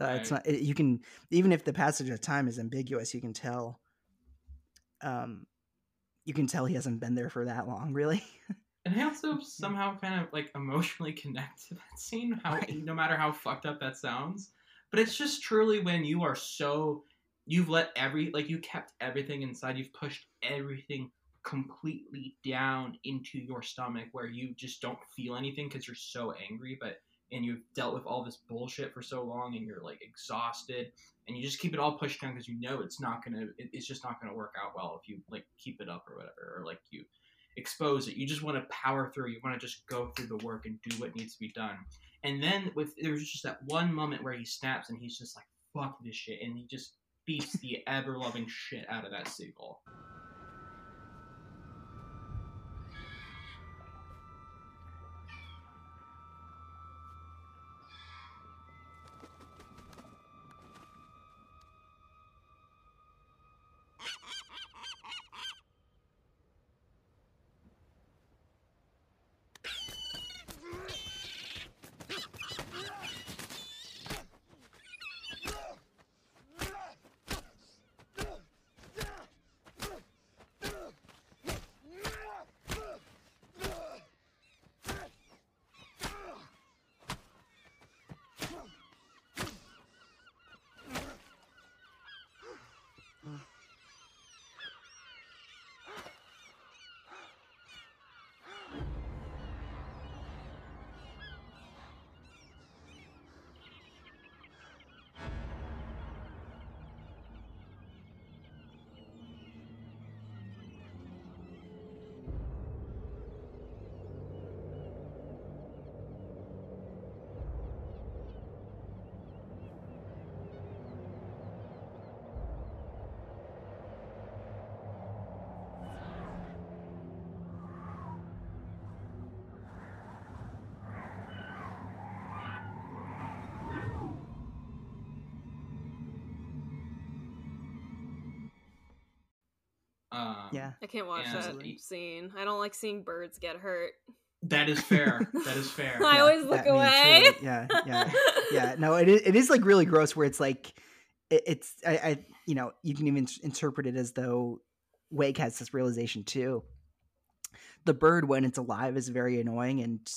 A: Uh, It's not. It, you can even if the passage of time is ambiguous, you can tell. Um, you can tell he hasn't been there for that long, really.
B: And I also somehow kind of like emotionally connect to that scene, how no matter how fucked up that sounds. But it's just truly when you are so you've let every like you kept everything inside, you've pushed everything completely down into your stomach where you just don't feel anything because you're so angry, but and you've dealt with all this bullshit for so long and you're like exhausted and you just keep it all pushed down because you know it's not gonna it, it's just not gonna work out well if you like keep it up or whatever or like you expose it. You just want to power through. You want to just go through the work and do what needs to be done. And then with there was just that one moment where he snaps and he's just like, "Fuck this shit," and he just beats the ever loving shit out of that seagull. Um,
A: Yeah.
C: I can't watch that
B: he-
C: scene. I don't like seeing birds get hurt.
B: that is fair. that is fair.
C: I always look
A: That-
C: away.
A: truly, yeah, yeah, yeah. No, it is, it is like really gross where it's like it, it's I, I you know you can even interpret it as though Wake has this realization too. The bird when it's alive is very annoying and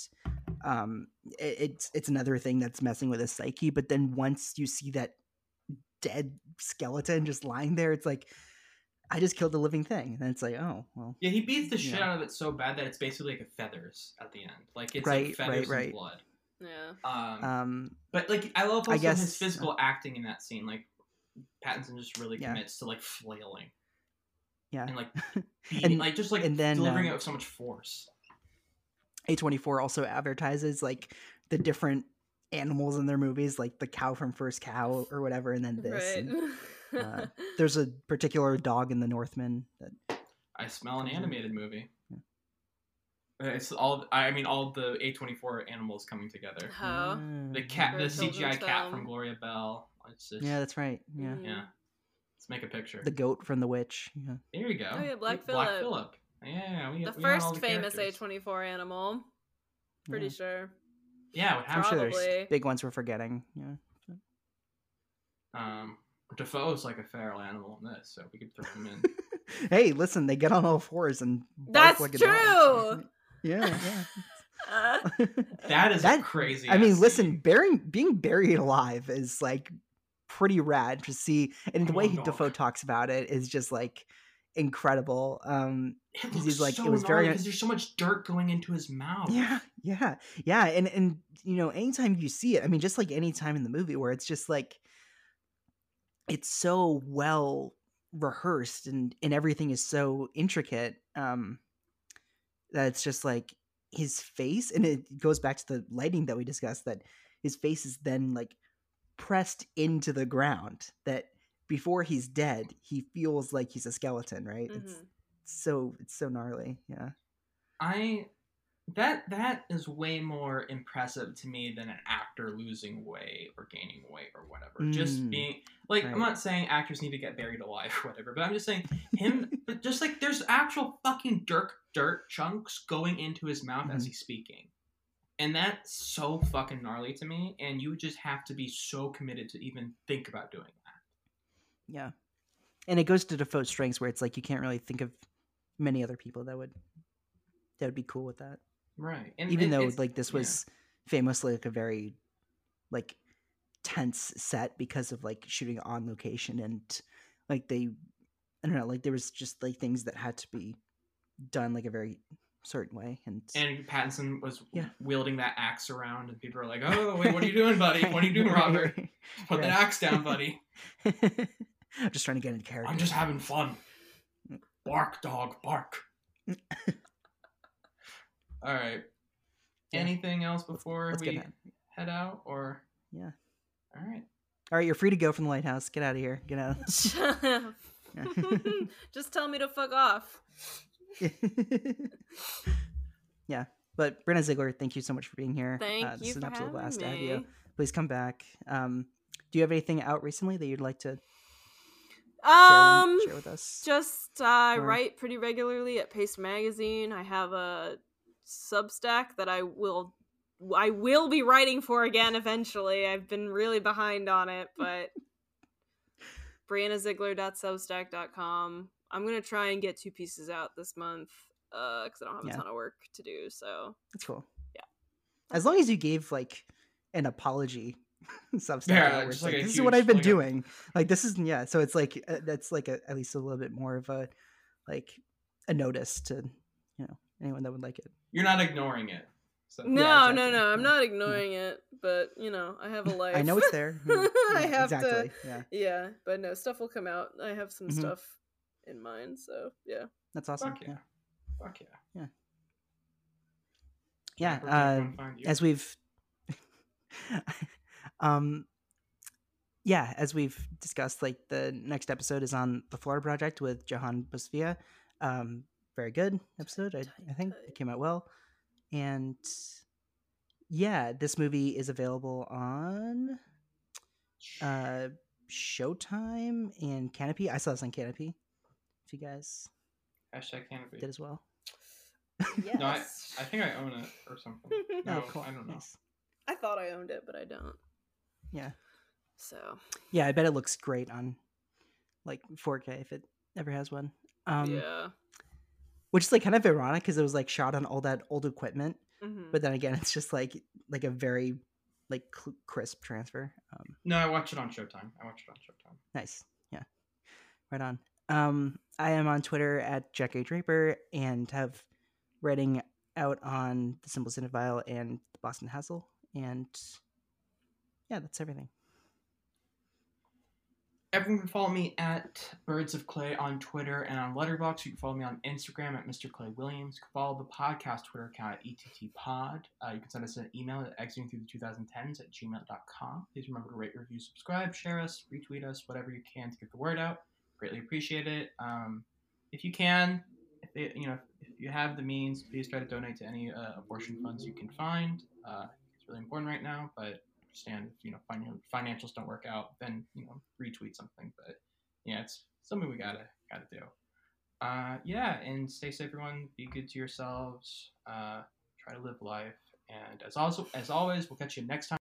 A: um it, it's it's another thing that's messing with his psyche. But then once you see that dead skeleton just lying there, it's like I just killed a living thing, and it's like oh well,
B: Yeah, he beats the shit
A: Yeah.
B: out of it so bad that it's basically like a feathers at the end. Like it's
A: Right,
B: like feathers
A: right, right.
B: and blood.
C: Yeah.
B: Um,
A: um
B: but like I love also
A: I guess-
B: his physical acting in that scene. Like Pattinson just really
A: Yeah.
B: commits to like flailing
A: yeah.
B: and like beating,
A: And-
B: like just like
A: and then,
B: delivering
A: um,
B: it with so much force.
A: A24 also advertises like the different animals in their movies, like the cow from First Cow or whatever, and then this.
C: Right.
A: and, uh, there's a particular dog in the Northman that
B: I smell an
A: comes in.
B: animated movie. Uh, It's all. I mean, all the A twenty four animals coming together.
C: How?
A: Mm,
B: The cat, the CGI cat
C: film.
B: from Gloria Bell. It's just,
A: Yeah, that's right. Yeah.
C: Mhm.
B: yeah. Let's make a picture.
A: The goat from The Witch. Yeah.
B: There you go.
C: Oh, yeah, Black
B: Black
C: Phillip.
B: Phillip. Yeah, we,
C: the
B: we
C: first
B: the
C: famous
B: characters.
C: A24 animal. Pretty
A: Yeah.
C: sure.
B: Yeah, what
A: I'm sure there's big ones we're forgetting. Yeah.
B: Um, Dafoe's like a feral animal in this, so we could throw him in.
A: hey, listen, they get on all fours and bark
C: That's
A: like a dog.
C: true.
A: Yeah,
C: Uh,
A: yeah.
B: That is
A: That-
B: crazy.
A: I mean, listen,
B: scene.
A: burying being buried alive is like pretty rad to see, and the
B: Come
A: way he. Dafoe talks about it is just like incredible. Um,
B: It
A: 'cause
B: looks
A: he's like- it
B: so
A: was very-
B: because there's so much dirt going into his mouth.
A: yeah, yeah, yeah, and and you know, anytime you see it, I mean, just like any time in the movie where it's just like it's so well rehearsed and and everything is so intricate um that it's just like his face and it goes back to the lighting that we discussed that his face is then like pressed into the ground that before he's dead he feels like he's a skeleton right it's
C: mhm.
A: so it's so gnarly yeah
B: I that that is way more impressive to me than an actor losing weight or gaining weight or whatever. Just
A: Mm,
B: being like I'm not saying actors need to get buried alive or whatever, but I'm just saying him but just like there's actual fucking dirt dirt chunks going into his mouth as
A: Mhm.
B: he's speaking. And that's so fucking gnarly to me, and you just have to be so committed to even think about doing that.
A: yeah and it goes to dafoe's strengths where it's like you can't really think of many other people that would that would be cool with that
B: Right. And
A: even
B: it-
A: though like this
B: yeah.
A: was famously like a very like tense set because of like shooting on location and like they i don't know like there was just like things that had to be done like a very certain way and,
B: And Pattinson was
A: Yeah.
B: wielding that axe around, and people are like, "Oh, wait, what are you doing, buddy? What are you doing,
A: Right,
B: Robert?
A: right,
B: Put that axe down, buddy.
A: i'm just trying to get into character
B: I'm just having fun. Bark, dog, bark." All right.
A: Yeah.
B: Anything else before
A: let's
B: we
A: get that
B: head out or?
A: Yeah.
B: All right.
A: All right, you're free to go from the lighthouse. Get out of here. Get out.
C: Just tell me to fuck off.
A: yeah, but Brianna Zigler, thank you so much for being here.
C: Thank
A: uh, this
C: you
A: is an absolute blast to have you. Please come back. Um, do you have anything out recently that you'd like to
C: Um,
A: share with us?
C: Just uh, I write pretty regularly at Paste Magazine. I have a Substack that I will I will be writing for again eventually. I've been really behind on it, but BriannaZigler.substack.com. I'm gonna try and get two pieces out this month because I don't have
A: Yeah.
C: a ton of work to do. So
A: That's cool.
C: Yeah.
A: As long as you gave like an apology substack,
B: Yeah,
A: out where
B: just
A: it's
B: like
A: like,
B: a
A: this is what I've been
B: like a-
A: doing. Like this is yeah. So it's like uh, that's like a, at least a little bit more of a like a notice to you know anyone that would like it.
B: You're not ignoring it. So.
C: no,
A: Yeah,
C: no,
A: exactly.
C: no. I'm not ignoring it, but you know, I have a life.
A: I know it's there. Yeah,
C: I have
A: exactly.
C: to.
A: Yeah,
C: Yeah, but no, stuff will come out. I have some
A: Mhm.
C: stuff in mind, so yeah.
A: that's awesome.
B: Fuck yeah.
A: Yeah.
B: Fuck yeah.
A: yeah
B: Where can
A: uh,
B: everyone find you?
A: as we've um yeah as we've discussed like the next episode is on the florida project with johan busvia um very good episode I, I think it came out well and yeah this movie is available on uh showtime and kanopy i saw this on kanopy if you guys
B: Hashtag kanopy.
A: did as well
C: Yes.
B: No, I, I think I own it or something. No,
A: oh cool
B: I don't know.
A: nice
C: I thought I owned it, but I don't.
A: yeah
C: So
A: Yeah, I bet it looks great on like 4K if it ever has one. Um,
C: yeah.
A: Which is like kind of ironic because it was like shot on all that old equipment,
C: Mhm.
A: but then again, it's just like like a very like cl- crisp transfer. Um,
B: No, I watch it on Showtime. I watch it on Showtime.
A: nice, yeah, right on. Um, I am on Twitter at Jack A Draper and have writing out on the Simple Cinephile and the Boston Hassle, and yeah, that's everything.
B: Everyone can follow me at Birds of Clay on Twitter and on Letterboxd. You can follow me on Instagram at Mr. Clay Williams. You can follow the podcast Twitter account at ETTPod. Uh, you can send us an email at exiting through the 2010s at gmail.com. Please remember to rate, review, subscribe, share us, retweet us, whatever you can to get the word out. Greatly appreciate it. Um, if you can, if you know, if you have the means, please try to donate to any uh, abortion funds you can find. Uh, it's really important right now, but understand if you know fin- financials don't work out, then you know retweet something. But yeah, it's something we gotta gotta do. Uh, yeah, and stay safe, everyone. Be good to yourselves. Uh, try to live life, and as also as always, we'll catch you next time.